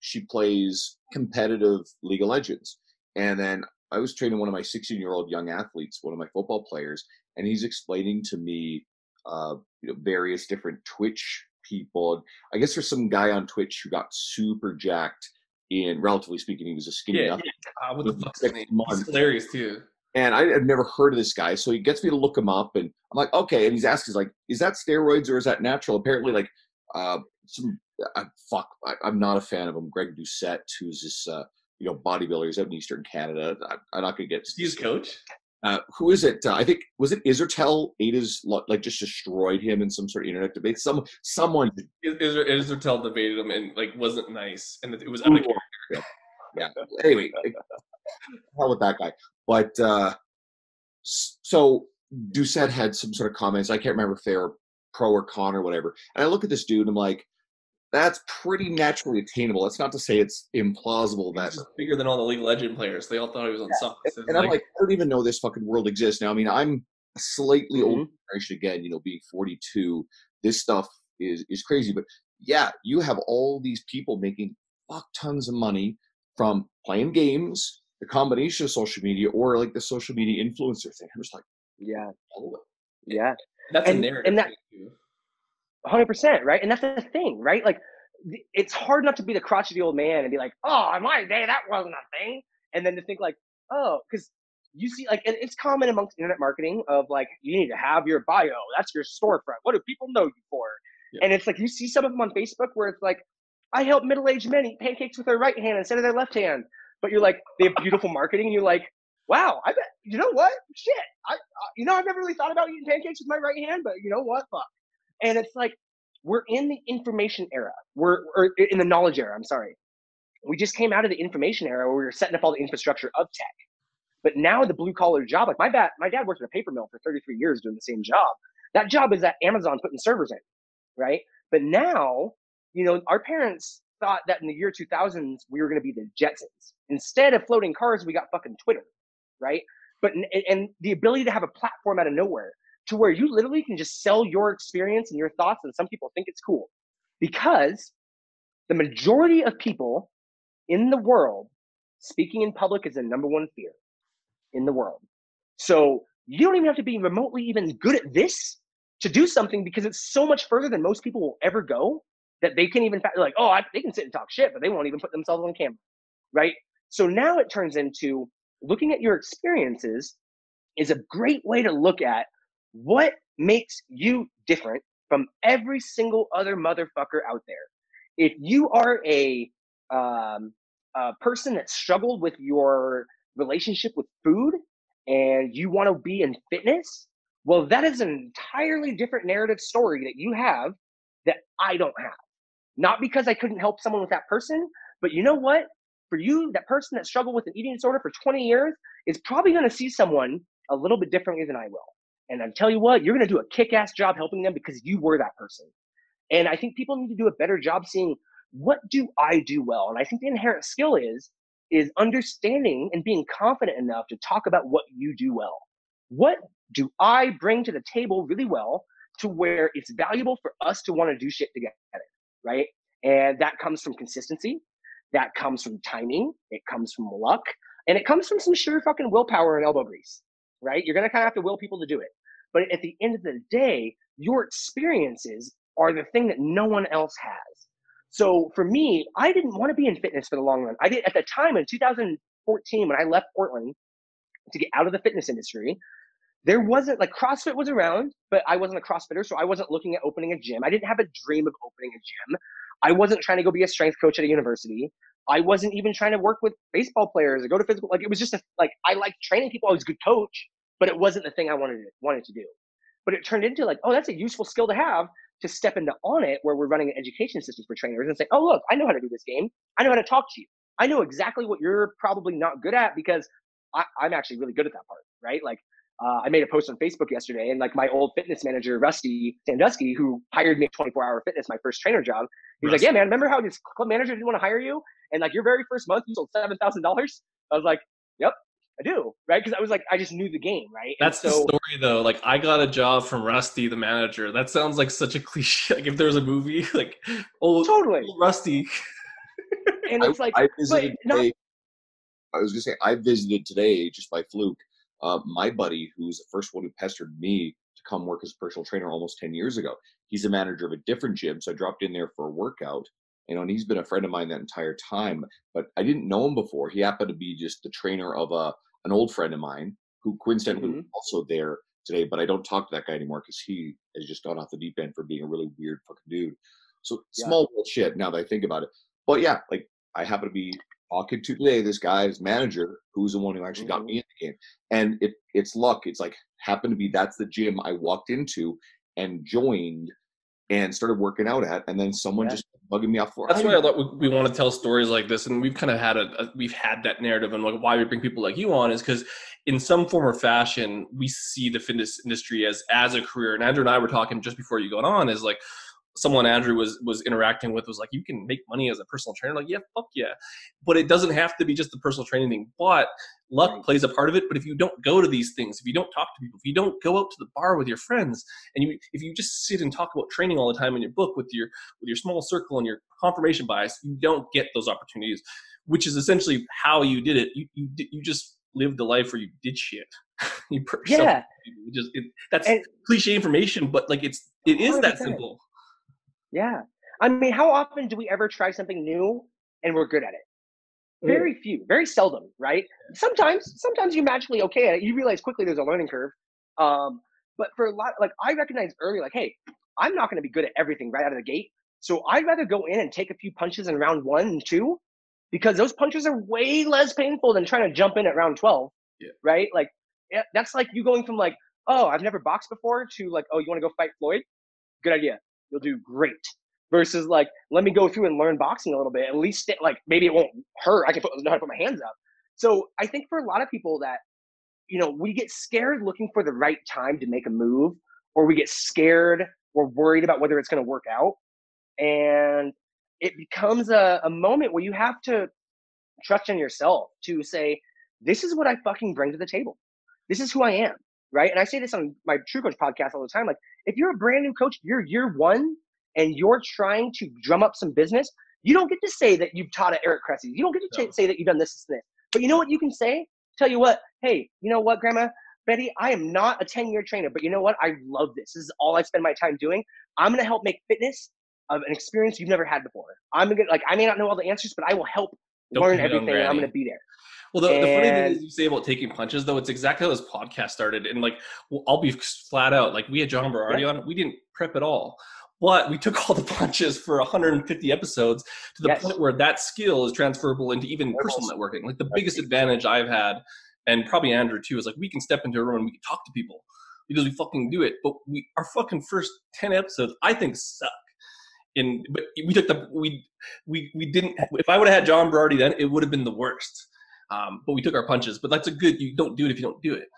She plays competitive League of Legends, and then I was training one of my 16 year old young athletes, one of my football players, and he's explaining to me, uh, you know, various different Twitch people. I guess there's some guy on Twitch who got super jacked. In relatively speaking, he was a skinny. Yeah, yeah. Uh, what the fuck's his name? He's hilarious too. And I had never heard of this guy, so he gets me to look him up, and I'm like, okay. And he's asking, like, is that steroids or is that natural? Apparently, like, uh, some uh, fuck, I, am not a fan of him. Greg Doucette, who's this, uh, you know, bodybuilder. He's out in Eastern Canada. I, am not gonna get. He's coach. Uh, who is it? Uh, I think was it Israetel? Ada's like just destroyed him in some sort of internet debate. Some someone Israetel debated him and like wasn't nice, and it was out of character. Yeah. Anyway, hell with that guy. But uh, so Doucette had some sort of comments. I can't remember if they were pro or con or whatever. And I look at this dude, and I'm like, that's pretty naturally attainable. That's not to say it's implausible that He's bigger than all the League of Legend players. They all thought he was on yeah. socks. And, and like, I'm like, I don't even know this fucking world exists now. I mean, I'm slightly mm-hmm. older generation again. You know, being 42, this stuff is is crazy. But yeah, you have all these people making fuck tons of money from playing games, the combination of social media, or like the social media influencer thing. I'm just like, yeah, yeah, that's and, a narrative. And that, 100% right? And that's the thing right? Like it's hard not to be the crotchety old man and be like oh in my day that wasn't a thing. And then to think like oh because you see like and it's common amongst internet marketing of like you need to have your bio. That's your storefront. What do people know you for? Yeah. and it's like you see some of them on facebook where it's like i help middle-aged men eat pancakes with their right hand instead of their left hand but you're like they have beautiful marketing and you're like wow i bet you know what shit i uh, you know i've never really thought about eating pancakes with my right hand but you know what fuck and it's like we're in the information era. We're or in the knowledge era. I'm sorry. We just came out of the information era where we were setting up all the infrastructure of tech. But now the blue collar job, like my dad, my dad worked in a paper mill for 33 years doing the same job. That job is at Amazon putting servers in, right? But now, you know, our parents thought that in the year 2000s we were going to be the Jetsons. Instead of floating cars, we got fucking Twitter, right? But and the ability to have a platform out of nowhere to where you literally can just sell your experience and your thoughts, and some people think it's cool because the majority of people in the world speaking in public is the number one fear in the world. So you don't even have to be remotely even good at this to do something because it's so much further than most people will ever go that they can even like, oh, I, they can sit and talk shit, but they won't even put themselves on camera, right? So now it turns into looking at your experiences is a great way to look at what makes you different from every single other motherfucker out there? If you are a um, a person that struggled with your relationship with food and you want to be in fitness, well, that is an entirely different narrative story that you have that I don't have. Not because I couldn't help someone with that person, but you know what? For you, that person that struggled with an eating disorder for 20 years is probably going to see someone a little bit differently than I will. And I tell you what, you're going to do a kick ass job helping them because you were that person. And I think people need to do a better job seeing what do I do well. And I think the inherent skill is is understanding and being confident enough to talk about what you do well. What do I bring to the table really well to where it's valuable for us to want to do shit together, right? And that comes from consistency, that comes from timing, it comes from luck, and it comes from some sheer fucking willpower and elbow grease, right? You're gonna kind of have to will people to do it. But at the end of the day, your experiences are the thing that no one else has. So for me, I didn't want to be in fitness for the long run. I did at the time in 2014 when I left Portland to get out of the fitness industry. There wasn't like CrossFit was around, but I wasn't a CrossFitter, so I wasn't looking at opening a gym. I didn't have a dream of opening a gym. I wasn't trying to go be a strength coach at a university. I wasn't even trying to work with baseball players or go to physical. Like it was just a, like I liked training people. I was a good coach, but it wasn't the thing I wanted to, wanted to do. But it turned into like, oh, that's a useful skill to have to step into Onnit where we're running an education system for trainers, and say, oh, look, I know how to do this game. I know how to talk to you. I know exactly what you're probably not good at because I, I'm actually really good at that part, right? Like uh, I made a post on Facebook yesterday, and like my old fitness manager, Rusty Sandusky, who hired me at 24 Hour Fitness, my first trainer job, he's Rusty. like, "Yeah, man, remember how this club manager didn't want to hire you, and like your very first month you sold seven thousand dollars?" I was like, "Yep, I do," right? Because I was like, I just knew the game, right? And That's the story, though. Like, I got a job from Rusty, the manager. That sounds like such a cliche. Like, if there was a movie, like, old, totally, old Rusty. and I, it's like, I but visited not. I was gonna say I visited today just by fluke. Uh, my buddy, who's the first one who pestered me to come work as a personal trainer almost ten years ago. He's a manager of a different gym, so I dropped in there for a workout. You know, and he's been a friend of mine that entire time. But I didn't know him before. He happened to be just the trainer of a an old friend of mine who coincidentally was also there today. But I don't talk to that guy anymore because he has just gone off the deep end for being a really weird fucking dude. So Yeah. small shit. Now that I think about it, but yeah, like I happen to be talking to today this guy's manager who's the one who actually got Mhm. me game and it it's luck it's like happened to be that's the gym i walked into and joined and started working out at and then someone Yeah. just bugging me off for That's I why I thought we, we want to tell stories like this, and we've kind of had a, a we've had that narrative, and like why we bring people like you on is because in some form or fashion we see the fitness industry as as a career. And Andrew and I were talking just before you got on is like someone Andrew was was interacting with was like you can make money as a personal trainer. Like yeah, fuck yeah, but it doesn't have to be just the personal training thing. But luck Right. plays a part of it. But if you don't go to these things, if you don't talk to people, if you don't go out to the bar with your friends, and you if you just sit and talk about training all the time in your book with your with your small circle and your confirmation bias, you don't get those opportunities, which is essentially how you did it. You you you just lived a life where you did shit. you yeah, just it, that's And- cliche information, but like it's it is that 100%. simple. Yeah. I mean, how often do we ever try something new and we're good at it? Very few, very seldom, right? Sometimes, sometimes you're magically okay at it. You realize quickly there's a learning curve. Um, but for a lot, like I recognize early, like, hey, I'm not going to be good at everything right out of the gate. So I'd rather go in and take a few punches in round one and two, because those punches are way less painful than trying to jump in at round twelve. Yeah. Right? Like, that's like you going from like, oh, I've never boxed before to like, oh, you want to go fight Floyd? Good idea. You'll do great. Versus like let me go through and learn boxing a little bit at least like maybe it won't hurt. I can put, know how to put my hands up. So i think for a lot of people that you know we get scared looking for the right time to make a move or we get scared or worried about whether it's going to work out. And it becomes a, a moment where you have to trust in yourself to say this is what i fucking bring to the table. This is who i am right and i say this on my true coach podcast all the time like if you're a brand new coach you're year one and you're trying to drum up some business, you don't get to say that you've taught at Eric Cressey. You don't get to No. say that you've done this, this, and this. But you know what you can say? Tell you what, hey, you know what, Grandma Betty, I am not a 10 year trainer, but you know what? I love this. This is all I spend my time doing. I'm going to help make fitness of an experience you've never had before. I'm going to, like, I may not know all the answers, but I will help Don't learn put it on everything and I'm going to be there. Well, the, the funny thing is, you say about taking punches, though, it's exactly how this podcast started. And like, well, I'll be flat out. Like, we had John Berardi on, we didn't prep at all. but we took all the punches for 150 episodes to the Yes. point where that skill is transferable into even personal networking. Like the biggest advantage I've had, and probably Andrew too, is like we can step into a room and we can talk to people because we fucking do it. But we our fucking first 10 episodes, I think, suck. In but we took the we we we didn't. If I would have had John Berardi then, it would have been the worst. Um, but we took our punches. But that's a good. You don't do it if you don't do it.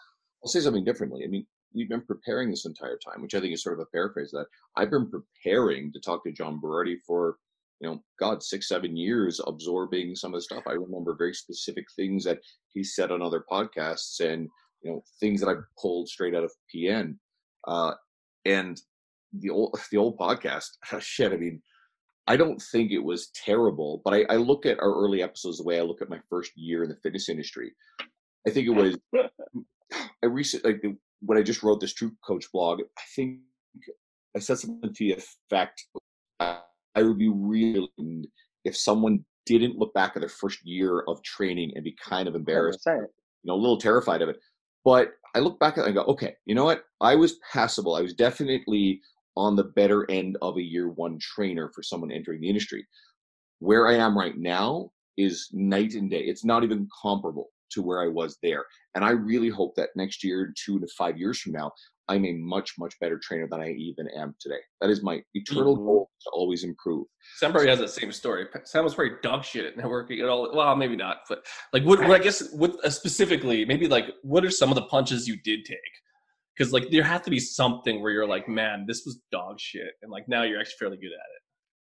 I'll say something differently. I mean, we've been preparing this entire time, which I think is sort of a paraphrase of that. I've been preparing to talk to John Berardi for, you know, God, six, seven years, absorbing some of the stuff. I remember very specific things that he said on other podcasts and, you know, things that I pulled straight out of PN. Uh, and the old, the old podcast, shit, I mean, I don't think it was terrible, but I, I look at our early episodes the way I look at my first year in the fitness industry. I think it was I recently like the- when I just wrote this True Coach blog, I think I said something to the effect I would be really if someone didn't look back at their first year of training and be kind of embarrassed, 100%. you know, a little terrified of it. But I look back at it and go, okay, you know what? I was passable. I was definitely on the better end of a year one trainer for someone entering the industry. Where I am right now is night and day. It's not even comparable to where I was there. And I really hope that next year, two to five years from now, I'm a much, much better trainer than I even am today. That is my eternal Mhm. goal to always improve. Sam probably has that same story. Sam was pretty dog shit at networking at all. Well, maybe not, but like, what, what I guess, what uh, specifically, maybe like, what are some of the punches you did take? Because like, there has to be something where you're like, man, this was dog shit, and like now you're actually fairly good at it.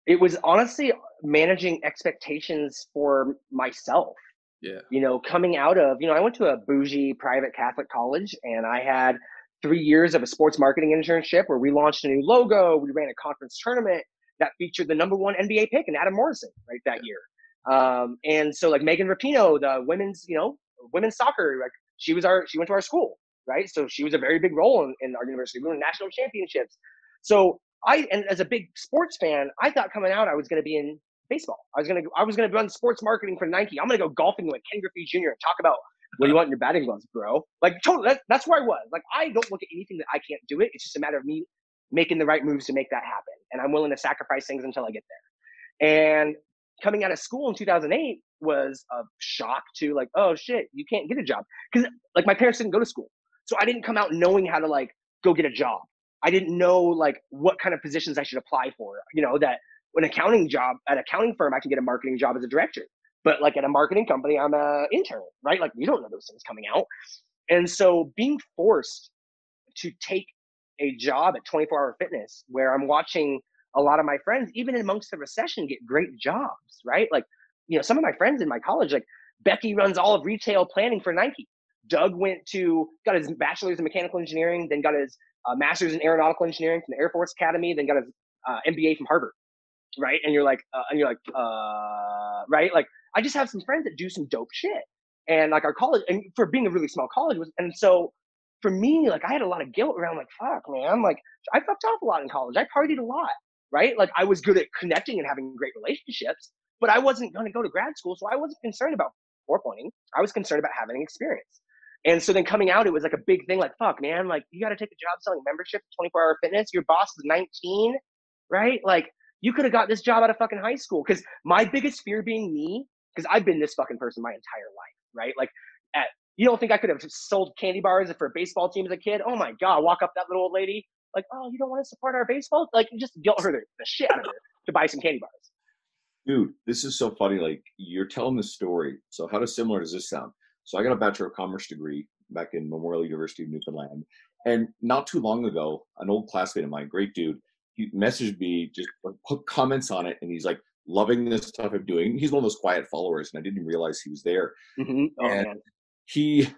it was honestly managing expectations for myself. Yeah. You know, coming out of, you know, I went to a bougie private Catholic college and I had three years of a sports marketing internship where we launched a new logo. We ran a conference tournament that featured the number one NBA pick and Adam Morrison right that year. Um, and so like Megan Rapinoe, the women's, you know, women's soccer, like she was our, she went to our school, right? So she was a very big role in, in our university. We won national championships. So I, and as a big sports fan, I thought coming out I was going to be in baseball. I was going to, I was going to run sports marketing for Nike. I'm going to go golfing with Ken Griffey Jr. and talk about what do you want in your batting gloves, bro? Like totally, that's, that's where I was. Like I don't look at anything that I can't do it. It's just a matter of me making the right moves to make that happen, and I'm willing to sacrifice things until I get there. And coming out of school in 2008 was a shock to like, oh shit, you can't get a job because like my parents didn't go to school, so I didn't come out knowing how to like go get a job. I didn't know like what kind of positions I should apply for. You know that an accounting job at an accounting firm, I can get a marketing job as a director. But like at a marketing company, I'm a intern, right? Like you don't know those things coming out. And so being forced to take a job at 24 Hour Fitness, where I'm watching a lot of my friends, even amongst the recession, get great jobs, right? Like, you know, some of my friends in my college, like Becky runs all of retail planning for Nike. Doug went to got his bachelor's in mechanical engineering, then got his uh, master's in aeronautical engineering from the Air Force Academy, then got his uh, MBA from Harvard, right? And you're like, uh, and you're like, uh, right? Like, I just have some friends that do some dope shit, and like our college, and for being a really small college was, and so for me, like I had a lot of guilt around, like, fuck, man, like I fucked off a lot in college. I partied a lot, right? Like I was good at connecting and having great relationships, but I wasn't going to go to grad school, so I wasn't concerned about four pointing. I was concerned about having experience. And so then coming out, it was like a big thing. Like, fuck, man, like you got to take a job selling membership, 24 hour fitness. Your boss is 19, right? Like you could have got this job out of fucking high school. Because my biggest fear being me, because I've been this fucking person my entire life, right? Like, at you don't think I could have sold candy bars for a baseball team as a kid? Oh my god, walk up that little old lady, like, oh, you don't want to support our baseball? Like, you just guilt her the, the shit out of her to buy some candy bars. Dude, this is so funny. Like you're telling the story. So how does similar does this sound? So I got a Bachelor of Commerce degree back in Memorial University of Newfoundland. And not too long ago, an old classmate of mine, great dude, he messaged me, just put comments on it, and he's like, loving this stuff I'm doing. He's one of those quiet followers, and I didn't realize he was there. Mm-hmm. Oh And- man, He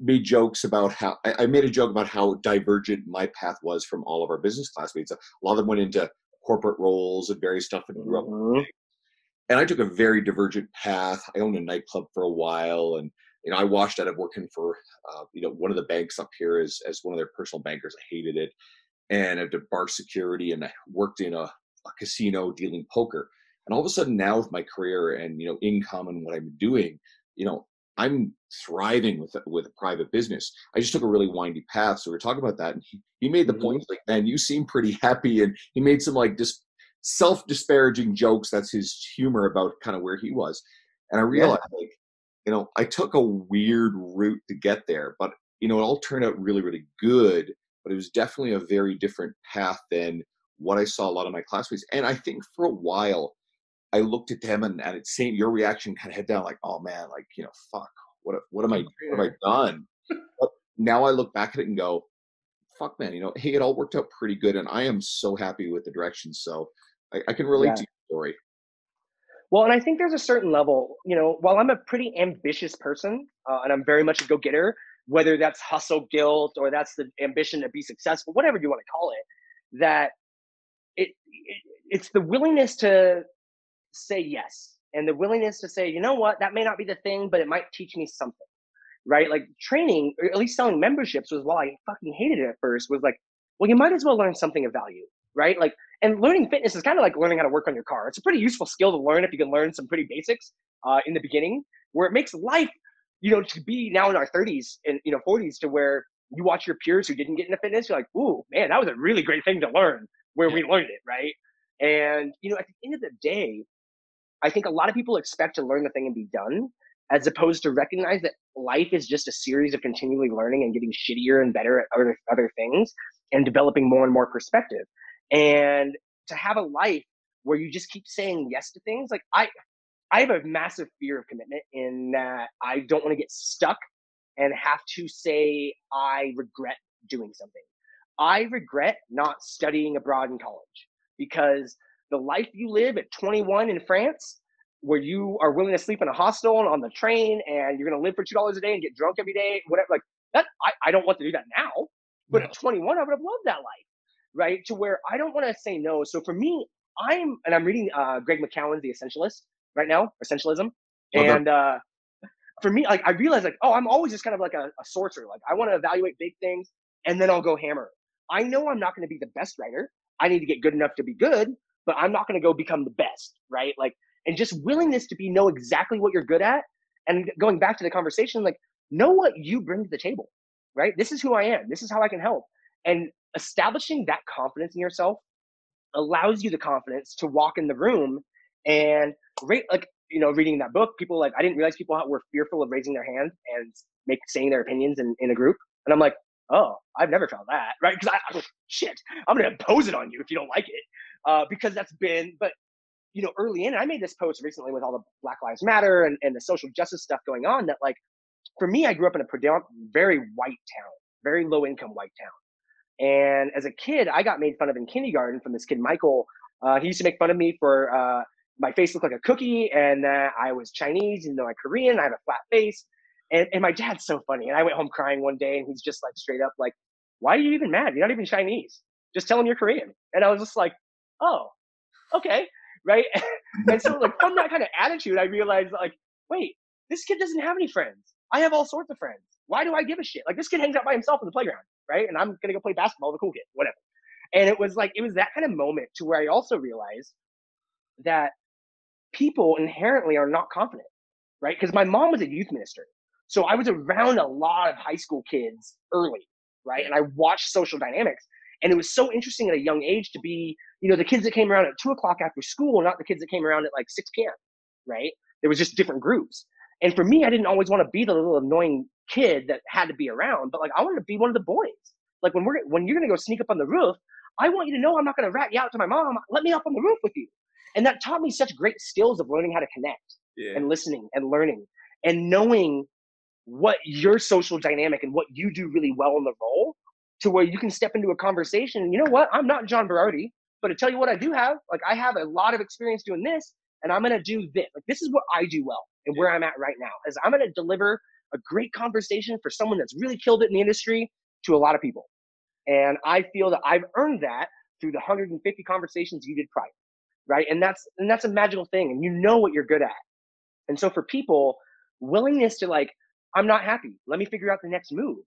made jokes about how I, I made a joke about how divergent my path was from all of our business classmates. A lot of them went into corporate roles and various stuff and grew up Mhm. and I took a very divergent path. I owned a nightclub for a while, and you know, I washed out of working for uh, you know one of the banks up here as as one of their personal bankers. I hated it, and I did bar security, and I worked in a, a casino dealing poker. And all of a sudden, now with my career and you know income and what I'm doing, you know, I'm thriving with with a private business. I just took a really windy path. So we are talking about that, and he, he made the Mhm. point like, man, you seem pretty happy, and he made some like just self disparaging jokes. That's his humor about kind of where he was, and I realized like, you know, I took a weird route to get there, but you know, it all turned out really, really good. But it was definitely a very different path than what I saw a lot of my classmates. And I think for a while, I looked at them and, and it's saying your reaction kind of head down, like, oh man, like, you know, fuck, what, what am I, what have I done? But now I look back at it and go, fuck man, you know, hey, it all worked out pretty good. And I am so happy with the direction. So I, I can relate Yeah. to your story. Well, and I think there's a certain level, you know, while I'm a pretty ambitious person uh, and I'm very much a go getter, whether that's hustle guilt or that's the ambition to be successful, whatever you want to call it, that it, it it's the willingness to say yes and the willingness to say, you know what, that may not be the thing, but it might teach me something, right? Like training, or at least selling memberships was while I fucking hated it at first, was like, well, you might as well learn something of value, right? Like, and learning fitness is kind of like learning how to work on your car. It's a pretty useful skill to learn if you can learn some pretty basics uh, in the beginning, where it makes life, you know, to be now in our 30s and you know 40s to where you watch your peers who didn't get into fitness, you're like, ooh, man, that was a really great thing to learn where we learned it, right? And you know, at the end of the day, I think a lot of people expect to learn the thing and be done, as opposed to recognize that life is just a series of continually learning and getting shittier and better at other other things and developing more and more perspective. And to have a life where you just keep saying yes to things, like I I have a massive fear of commitment in that I don't want to get stuck and have to say I regret doing something. I regret not studying abroad in college because the life you live at 21 in France, where you are willing to sleep in a hostel and on the train and you're going to live for $2 a day and get drunk every day, whatever, like that, I, I don't want to do that now. But No. at 21, I would have loved that life, right? To where I don't want to say no. So for me, I'm, and I'm reading uh, Greg McKeown's The Essentialist right now, Essentialism. That. And uh, for me, like I realized like, oh, I'm always just kind of like a, a sorcerer. Like I want to evaluate big things and then I'll go hammer. I know I'm not going to be the best writer. I need to get good enough to be good, but I'm not going to go become the best, right? Like, and just willingness to be know exactly what you're good at. And going back to the conversation, like know what you bring to the table, right? This is who I am. This is how I can help. And establishing that confidence in yourself allows you the confidence to walk in the room and rate like you know reading that book people like i didn't realize people were fearful of raising their hand and make saying their opinions in, in a group. And i'm like oh i've never felt that right? Because i I shit i'm gonna impose it on you if you don't like it. Uh, because that's been but you know early in i made this post recently with all the black lives matter and, and the social justice stuff going on that like for me i grew up in a very white town very low income white town and as a kid, I got made fun of in kindergarten from this kid, Michael. Uh, he used to make fun of me for uh, my face looked like a cookie and that I was Chinese, even though I'm Korean. I have a flat face. And, and my dad's so funny. And I went home crying one day and he's just like straight up like, why are you even mad? You're not even Chinese. Just tell him you're Korean. And I was just like, oh, okay. Right. and so like from that kind of attitude, I realized like, wait, this kid doesn't have any friends. I have all sorts of friends. Why do I give a shit? Like this kid hangs out by himself in the playground, right? And I'm gonna go play basketball with cool kid, whatever. And it was like it was that kind of moment to where I also realized that people inherently are not confident, right? Because my mom was a youth minister. So I was around a lot of high school kids early, right? And I watched social dynamics. And it was so interesting at a young age to be, you know, the kids that came around at two o'clock after school, not the kids that came around at like 6 p.m., right? There was just different groups. And for me, I didn't always want to be the little annoying kid that had to be around, but like I wanted to be one of the boys. Like when we're when you're gonna go sneak up on the roof, I want you to know I'm not gonna rat you out to my mom. Let me up on the roof with you. And that taught me such great skills of learning how to connect Yeah. and listening and learning and knowing what your social dynamic and what you do really well in the role to where you can step into a conversation and you know what i'm not john berardi but to tell you what i do have like i have a lot of experience doing this and i'm going to do this like this is what i do well and where i'm at right now is i'm going to deliver a great conversation for someone that's really killed it in the industry to a lot of people. And i feel that i've earned that through the 150 conversations you did prior right? And that's and that's a magical thing and you know what you're good at. And so for people willingness to like i'm not happy. Let me figure out the next move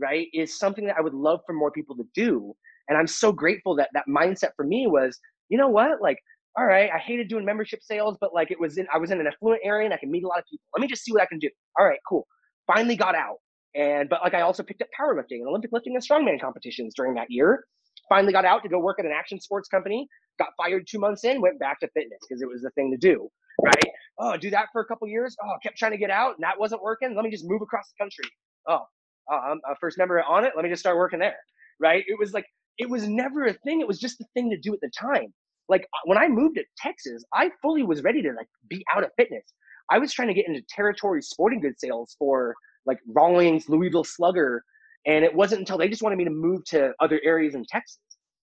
right is something that i would love for more people to do. And i'm so grateful that that mindset for me was you know what? Like all right, I hated doing membership sales, but like it was in, I was in an affluent area and I can meet a lot of people. Let me just see what I can do. All right, cool. Finally got out. And, but like I also picked up powerlifting and Olympic lifting and strongman competitions during that year. Finally got out to go work at an action sports company. Got fired two months in, went back to fitness because it was the thing to do. Right. Oh, do that for a couple years. Oh, kept trying to get out and that wasn't working. Let me just move across the country. Oh, uh, I'm a first member Onnit. Let me just start working there. Right. It was like, it was never a thing. It was just the thing to do at the time like uh, when I moved to Texas, I fully was ready to like be out of fitness. I was trying to get into territory sporting goods sales for like Rawlings, Louisville Slugger, and it wasn't until they just wanted me to move to other areas in Texas.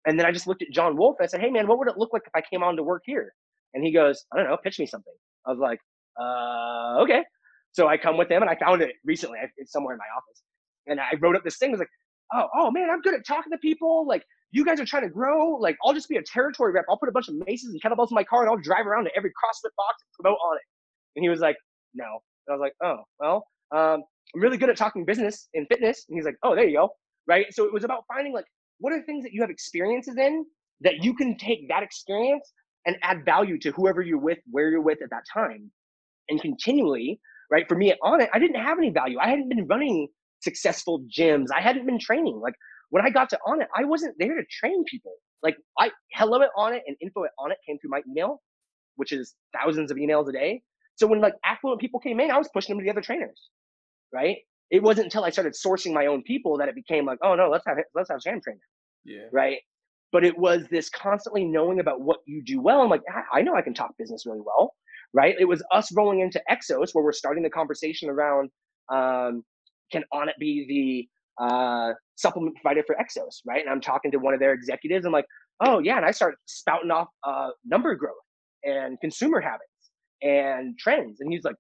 And then I just looked at John Wolf and I said, "Hey man, what would it look like if I came on to work here?" And he goes, "I don't know, pitch me something." I was like, "Uh, okay." So I come with him and I found it recently. It's somewhere in my office, and I wrote up this thing. I was like, "Oh, oh man, I'm good at talking to people. Like you guys are trying to grow. Like, I'll just be a territory rep. I'll put a bunch of maces and kettlebells in my car and I'll drive around to every CrossFit box and promote Onnit. And he was like, no. And I was like, oh, well, um, I'm really good at talking business and fitness. And he's like, oh, there you go. Right. So it was about finding like, what are things that you have experiences in that you can take that experience and add value to whoever you're with, where you're with at that time. And continually, right? For me Onnit, I didn't have any value. I hadn't been running successful gyms. I hadn't been training. Like when I got to Onnit, I wasn't there to train people. Like I hello at Onnit and info at Onnit came through my email, which is thousands of emails a day. So when like affluent people came in, I was pushing them to the other trainers, right? It wasn't until I started sourcing my own people that it became like, oh no, let's have let's have Sam train Yeah. right? But it was this constantly knowing about what you do well. I'm like, I know I can talk business really well, right? It was us rolling into Exos where we're starting the conversation around um, can Onnit be the uh, supplement provider for Exos, right? And I'm talking to one of their executives. I'm like, oh yeah, and I start spouting off uh, number growth and consumer habits and trends, and he's like,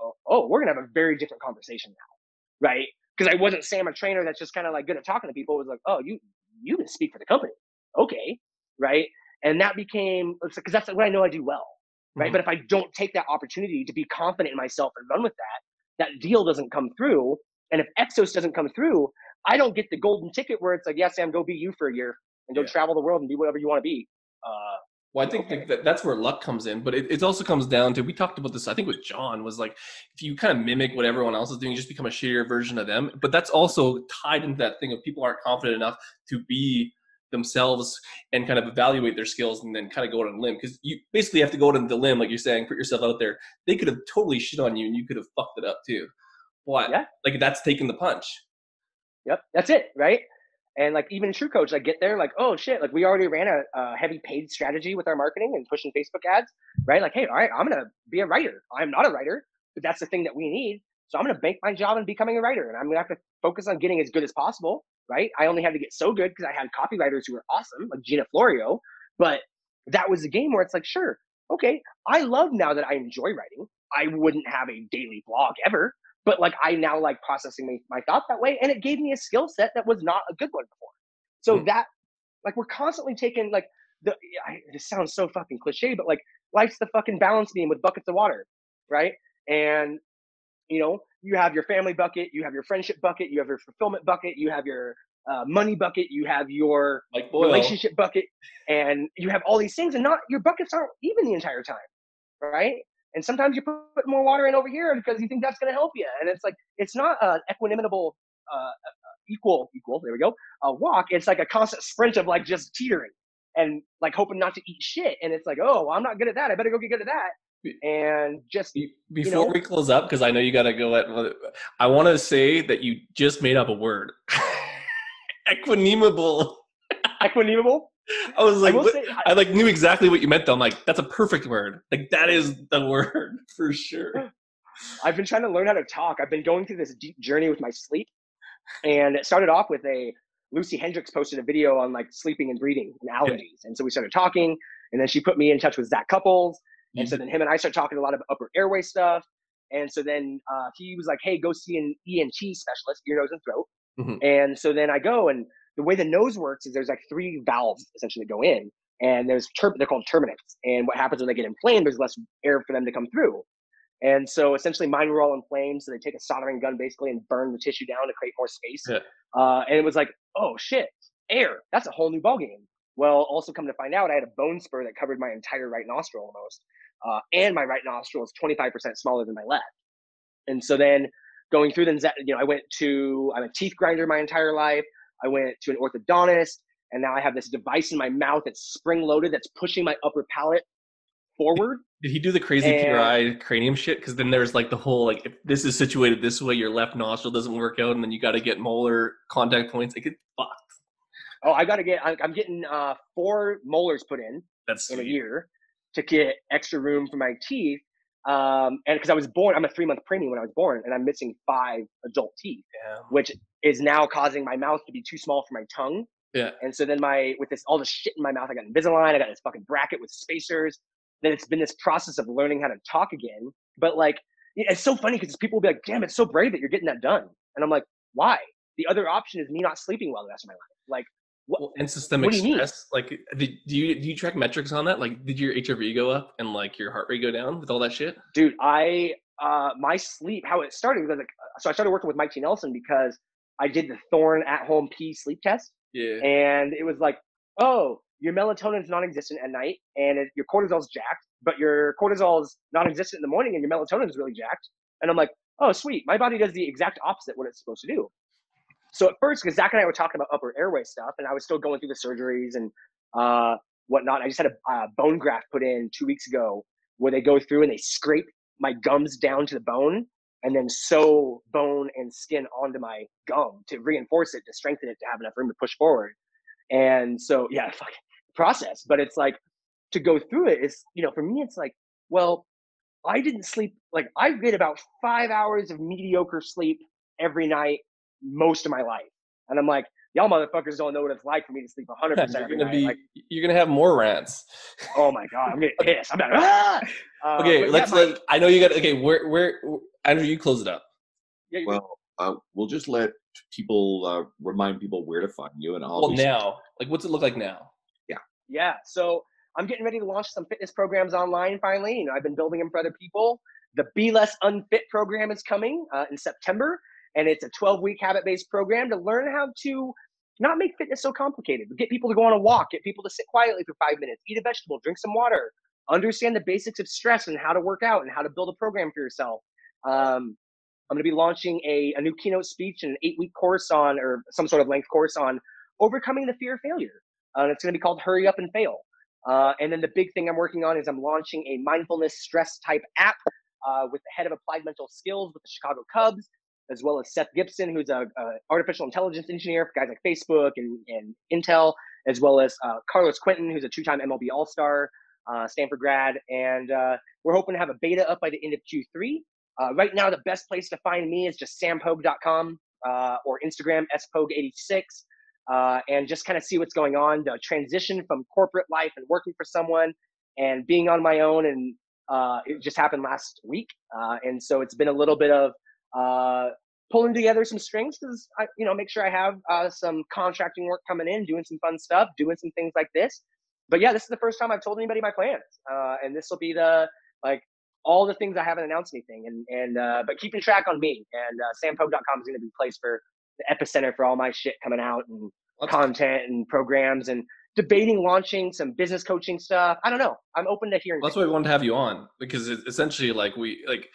oh, oh we're gonna have a very different conversation now, right? Because I wasn't Sam, a trainer that's just kind of like good at talking to people. It was like, oh, you you can speak for the company, okay, right? And that became because that's what I know I do well, right? Mm-hmm. But if I don't take that opportunity to be confident in myself and run with that, that deal doesn't come through. And if Exos doesn't come through, I don't get the golden ticket where it's like, yeah, Sam, go be you for a year and go yeah. travel the world and be whatever you want to be. Uh, well, I think okay. that that's where luck comes in, but it, it also comes down to we talked about this. I think with John was like if you kind of mimic what everyone else is doing, you just become a shittier version of them. But that's also tied into that thing of people aren't confident enough to be themselves and kind of evaluate their skills and then kind of go out on a limb because you basically have to go out on the limb, like you're saying, put yourself out there. They could have totally shit on you and you could have fucked it up too. What? Yeah. Like that's taking the punch. Yep, that's it, right? And like even True Coach, like get there, like oh shit, like we already ran a, a, heavy paid strategy with our marketing and pushing Facebook ads, right? Like hey, all right, I'm gonna be a writer. I'm not a writer, but that's the thing that we need. So I'm gonna bank my job and becoming a writer, and I'm gonna have to focus on getting as good as possible, right? I only had to get so good because I had copywriters who were awesome, like Gina Florio, but that was a game where it's like, sure, okay, I love now that I enjoy writing. I wouldn't have a daily blog ever, but like I now like processing my, my thought that way, and it gave me a skill set that was not a good one before. So mm that like we're constantly taking like the I, this sounds so fucking cliche, but like life's the fucking balance beam with buckets of water, right? And you know you have your family bucket, you have your friendship bucket, you have your fulfillment bucket, you have your uh, money bucket, you have your like relationship bucket, and you have all these things, and not your buckets aren't even the entire time, right? And sometimes you put more water in over here because you think that's going to help you. And it's like, it's not an equanimable, uh, uh, equal, equal, there we go, a walk. It's like a constant sprint of like just teetering and like hoping not to eat shit. And it's like, oh, I'm not good at that. I better go get good at that. And just before you know, we close up, because I know you got to go at, I want to say that you just made up a word. Equanimable. Equanimable? I was like, I, say, I, like knew exactly what you meant though. I'm like, that's a perfect word. Like that is the word for sure. I've been trying to learn how to talk. I've been going through this deep journey with my sleep, and it started off with a Lucy Hendricks posted a video on like sleeping and breathing and allergies, yeah. and so we started talking, and then she put me in touch with Zach Cupples, mm-hmm. and so then him and I started talking a lot of upper airway stuff, and so then uh, he was like, "Hey, go see an ENT specialist, ear, nose, and throat," mm-hmm. and so then I go and the way the nose works is there's like three valves essentially that go in, and there's tur- they're called turbinates. And what happens when they get inflamed? There's less air for them to come through. And so essentially, mine were all inflamed. So they take a soldering gun basically and burn the tissue down to create more space. Yeah. Uh, and it was like, oh shit, air. That's a whole new ballgame. Well, also come to find out, I had a bone spur that covered my entire right nostril almost, uh, and my right nostril is 25% smaller than my left. And so then going through then you know I went to I'm a teeth grinder my entire life. I went to an orthodontist, and now I have this device in my mouth that's spring loaded that's pushing my upper palate forward. Did he do the crazy And- PRI cranium shit? Because then there's like the whole like if this is situated this way, your left nostril doesn't work out, and then you got to get molar contact points. Like it fucked. Oh, I got to get I'm, getting uh, four molars put in That's in a year to get extra room for my teeth. Um, and because I was born, I'm a three month preemie when I was born, and I'm missing five adult teeth, Yeah. which is now causing my mouth to be too small for my tongue. Yeah. And so then my with this all this shit in my mouth, I got Invisalign, I got this fucking bracket with spacers. Then it's been this process of learning how to talk again. But like, it's so funny because people will be like, "Damn, it's so brave that you're getting that done," and I'm like, "Why?" The other option is me not sleeping well the rest of my life. Like, what? Well, and systemic what do you mean? stress. Like, did, do you do you track metrics on that? Like, did your HRV go up and like your heart rate go down with all that shit? dude i uh my sleep how it started was like so i started working with mike t nelson because i did the Thorne at home p sleep test Yeah. and it was like oh your melatonin is non-existent at night and it, your cortisol's jacked but your cortisol is non-existent in the morning and your melatonin is really jacked and i'm like oh sweet my body does the exact opposite what it's supposed to do so at first because zach and i were talking about upper airway stuff and i was still going through the surgeries and uh whatnot i just had a, uh bone graft put in two weeks ago where they go through and they scrape my gums down to the bone and then sew bone and skin onto my gum to reinforce it to strengthen it to have enough room to push forward. And so yeah fucking process. But it's like to go through it is you know for me it's like well i didn't sleep like i get about five hours of mediocre sleep every night most of my life. And i'm like y'all motherfuckers don't know what it's like for me to sleep 100% You're gonna night. be like you're gonna have more rants. oh my god i'm getting pissed i'm like ah! Uh, Okay, but let's my- let. I know you got. Okay, where where Andrew, you close it up. yeah, Well, uh, we'll just let people uh, remind people where to find you, and I'll Well, now, like, what's it look like now? Yeah. Yeah. So I'm getting ready to launch some fitness programs online finally. You know, I've been building them for other people. The Be Less Unfit program is coming uh, in September, and it's a 12 week habit based program to learn how to not make fitness so complicated, get people to go on a walk, get people to sit quietly for five minutes, eat a vegetable, drink some water, understand the basics of stress and how to work out and how to build a program for yourself. Um, I'm going to be launching a, a new keynote speech and an eight week course on, or some sort of length course on overcoming the fear of failure. Uh, and it's going to be called Hurry Up and Fail. Uh, and then the big thing I'm working on is I'm launching a mindfulness stress type app uh, with the head of applied mental skills with the Chicago Cubs, as well as Seth Gibson, who's a, a artificial intelligence engineer for guys like Facebook and, and Intel, as well as uh, Carlos Quentin, who's a two-time MLB All-Star, uh, Stanford grad, and uh, we're hoping to have a beta up by the end of Q3. Uh, right now, the best place to find me is just sampogue.com uh, or Instagram spogue86 uh, and just kind of see what's going on. The transition from corporate life and working for someone and being on my own, and uh, it just happened last week, uh, and so it's been a little bit of uh, pulling together some strings because I, you know, make sure I have uh, some contracting work coming in, doing some fun stuff, doing some things like this. But yeah, this is the first time I've told anybody my plans, uh, and this will be the like all the things I haven't announced anything, and and uh, but keeping track on me and uh, sampogue.com is going to be a place for the epicenter for all my shit coming out and Let's- content and programs and debating launching some business coaching stuff. I don't know. I'm open to hearing. That's things. why we wanted to have you on because it's essentially like we like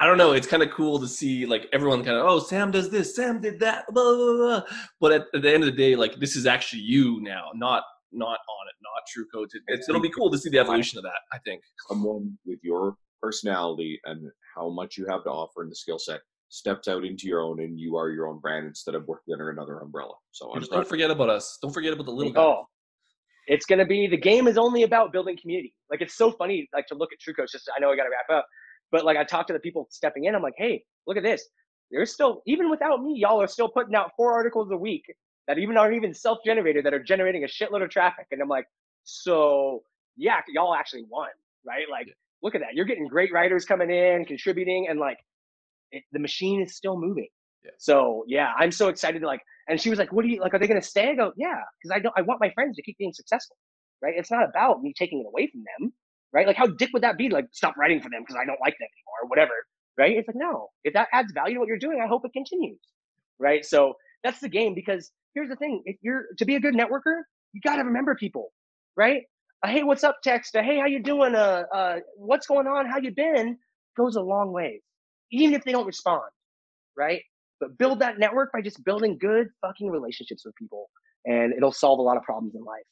I don't know. It's kind of cool to see like everyone kind of oh Sam does this, Sam did that, blah blah blah. But at, at the end of the day, like this is actually you now, not not Onnit, not True Coach. It, it's, it'll be cool to see the evolution of that. I think. someone with your personality and how much you have to offer in the skill set steps out into your own, and you are your own brand instead of working under another umbrella. So I'm Just don't forget about us. Don't forget about the little guy. Oh, it's gonna be the game is only about building community. Like it's so funny, like to look at True Coach. Just I know I got to wrap up, but like I talk to the people stepping in. I'm like, hey, look at this. There's still even without me, y'all are still putting out four articles a week that even aren't even self-generated that are generating a shitload of traffic. And I'm like, so yeah, y'all actually won, right? Like, look at that. You're getting great writers coming in, contributing, and like it, the machine is still moving. So yeah, I'm so excited to like. And she was like, "What do you like? Are they going to stay?" I go, "Yeah, because I don't. I want my friends to keep being successful, right? It's not about me taking it away from them, right? Like, how dick would that be? Like, stop writing for them because I don't like them anymore, or whatever, right? It's like, no. If that adds value to what you're doing, I hope it continues, right? So that's the game. Because here's the thing: if you're to be a good networker, you got to remember people, right? A hey, what's up text, a hey, how you doing? Uh, uh, what's going on? How you been? Goes a long way, even if they don't respond, right? But build that network by just building good fucking relationships with people, and it'll solve a lot of problems in life.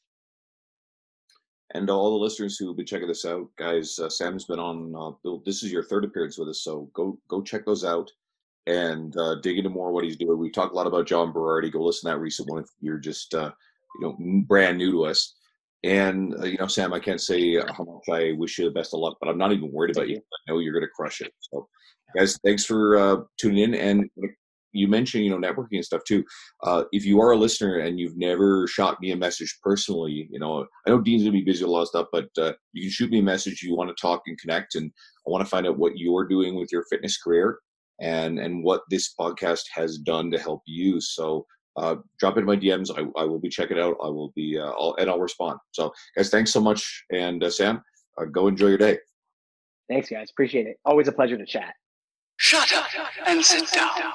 And to all the listeners who will be checking this out, guys, uh, Sam's been on. Uh, Bill, this is your third appearance with us, so go go check those out and uh, dig into more what he's doing. We talked a lot about John Berardi. Go listen to that recent one if you're just uh, you know brand new to us. And uh, you know, Sam, I can't say how much I wish you the best of luck, but I'm not even worried about you. I know you're going to crush it. So, guys, thanks for uh, tuning in. And you mentioned you know networking and stuff too. Uh, if you are a listener and you've never shot me a message personally you know i know dean's gonna be busy with a lot of stuff but uh, you can shoot me a message you want to talk and connect and i want to find out what you're doing with your fitness career and and what this podcast has done to help you. So uh, drop into my dms I, I will be checking out. I will be uh, I'll, and i'll respond. So guys thanks so much and uh, sam uh, go enjoy your day. Thanks guys. Appreciate it. Always a pleasure to chat. Shut up and sit down.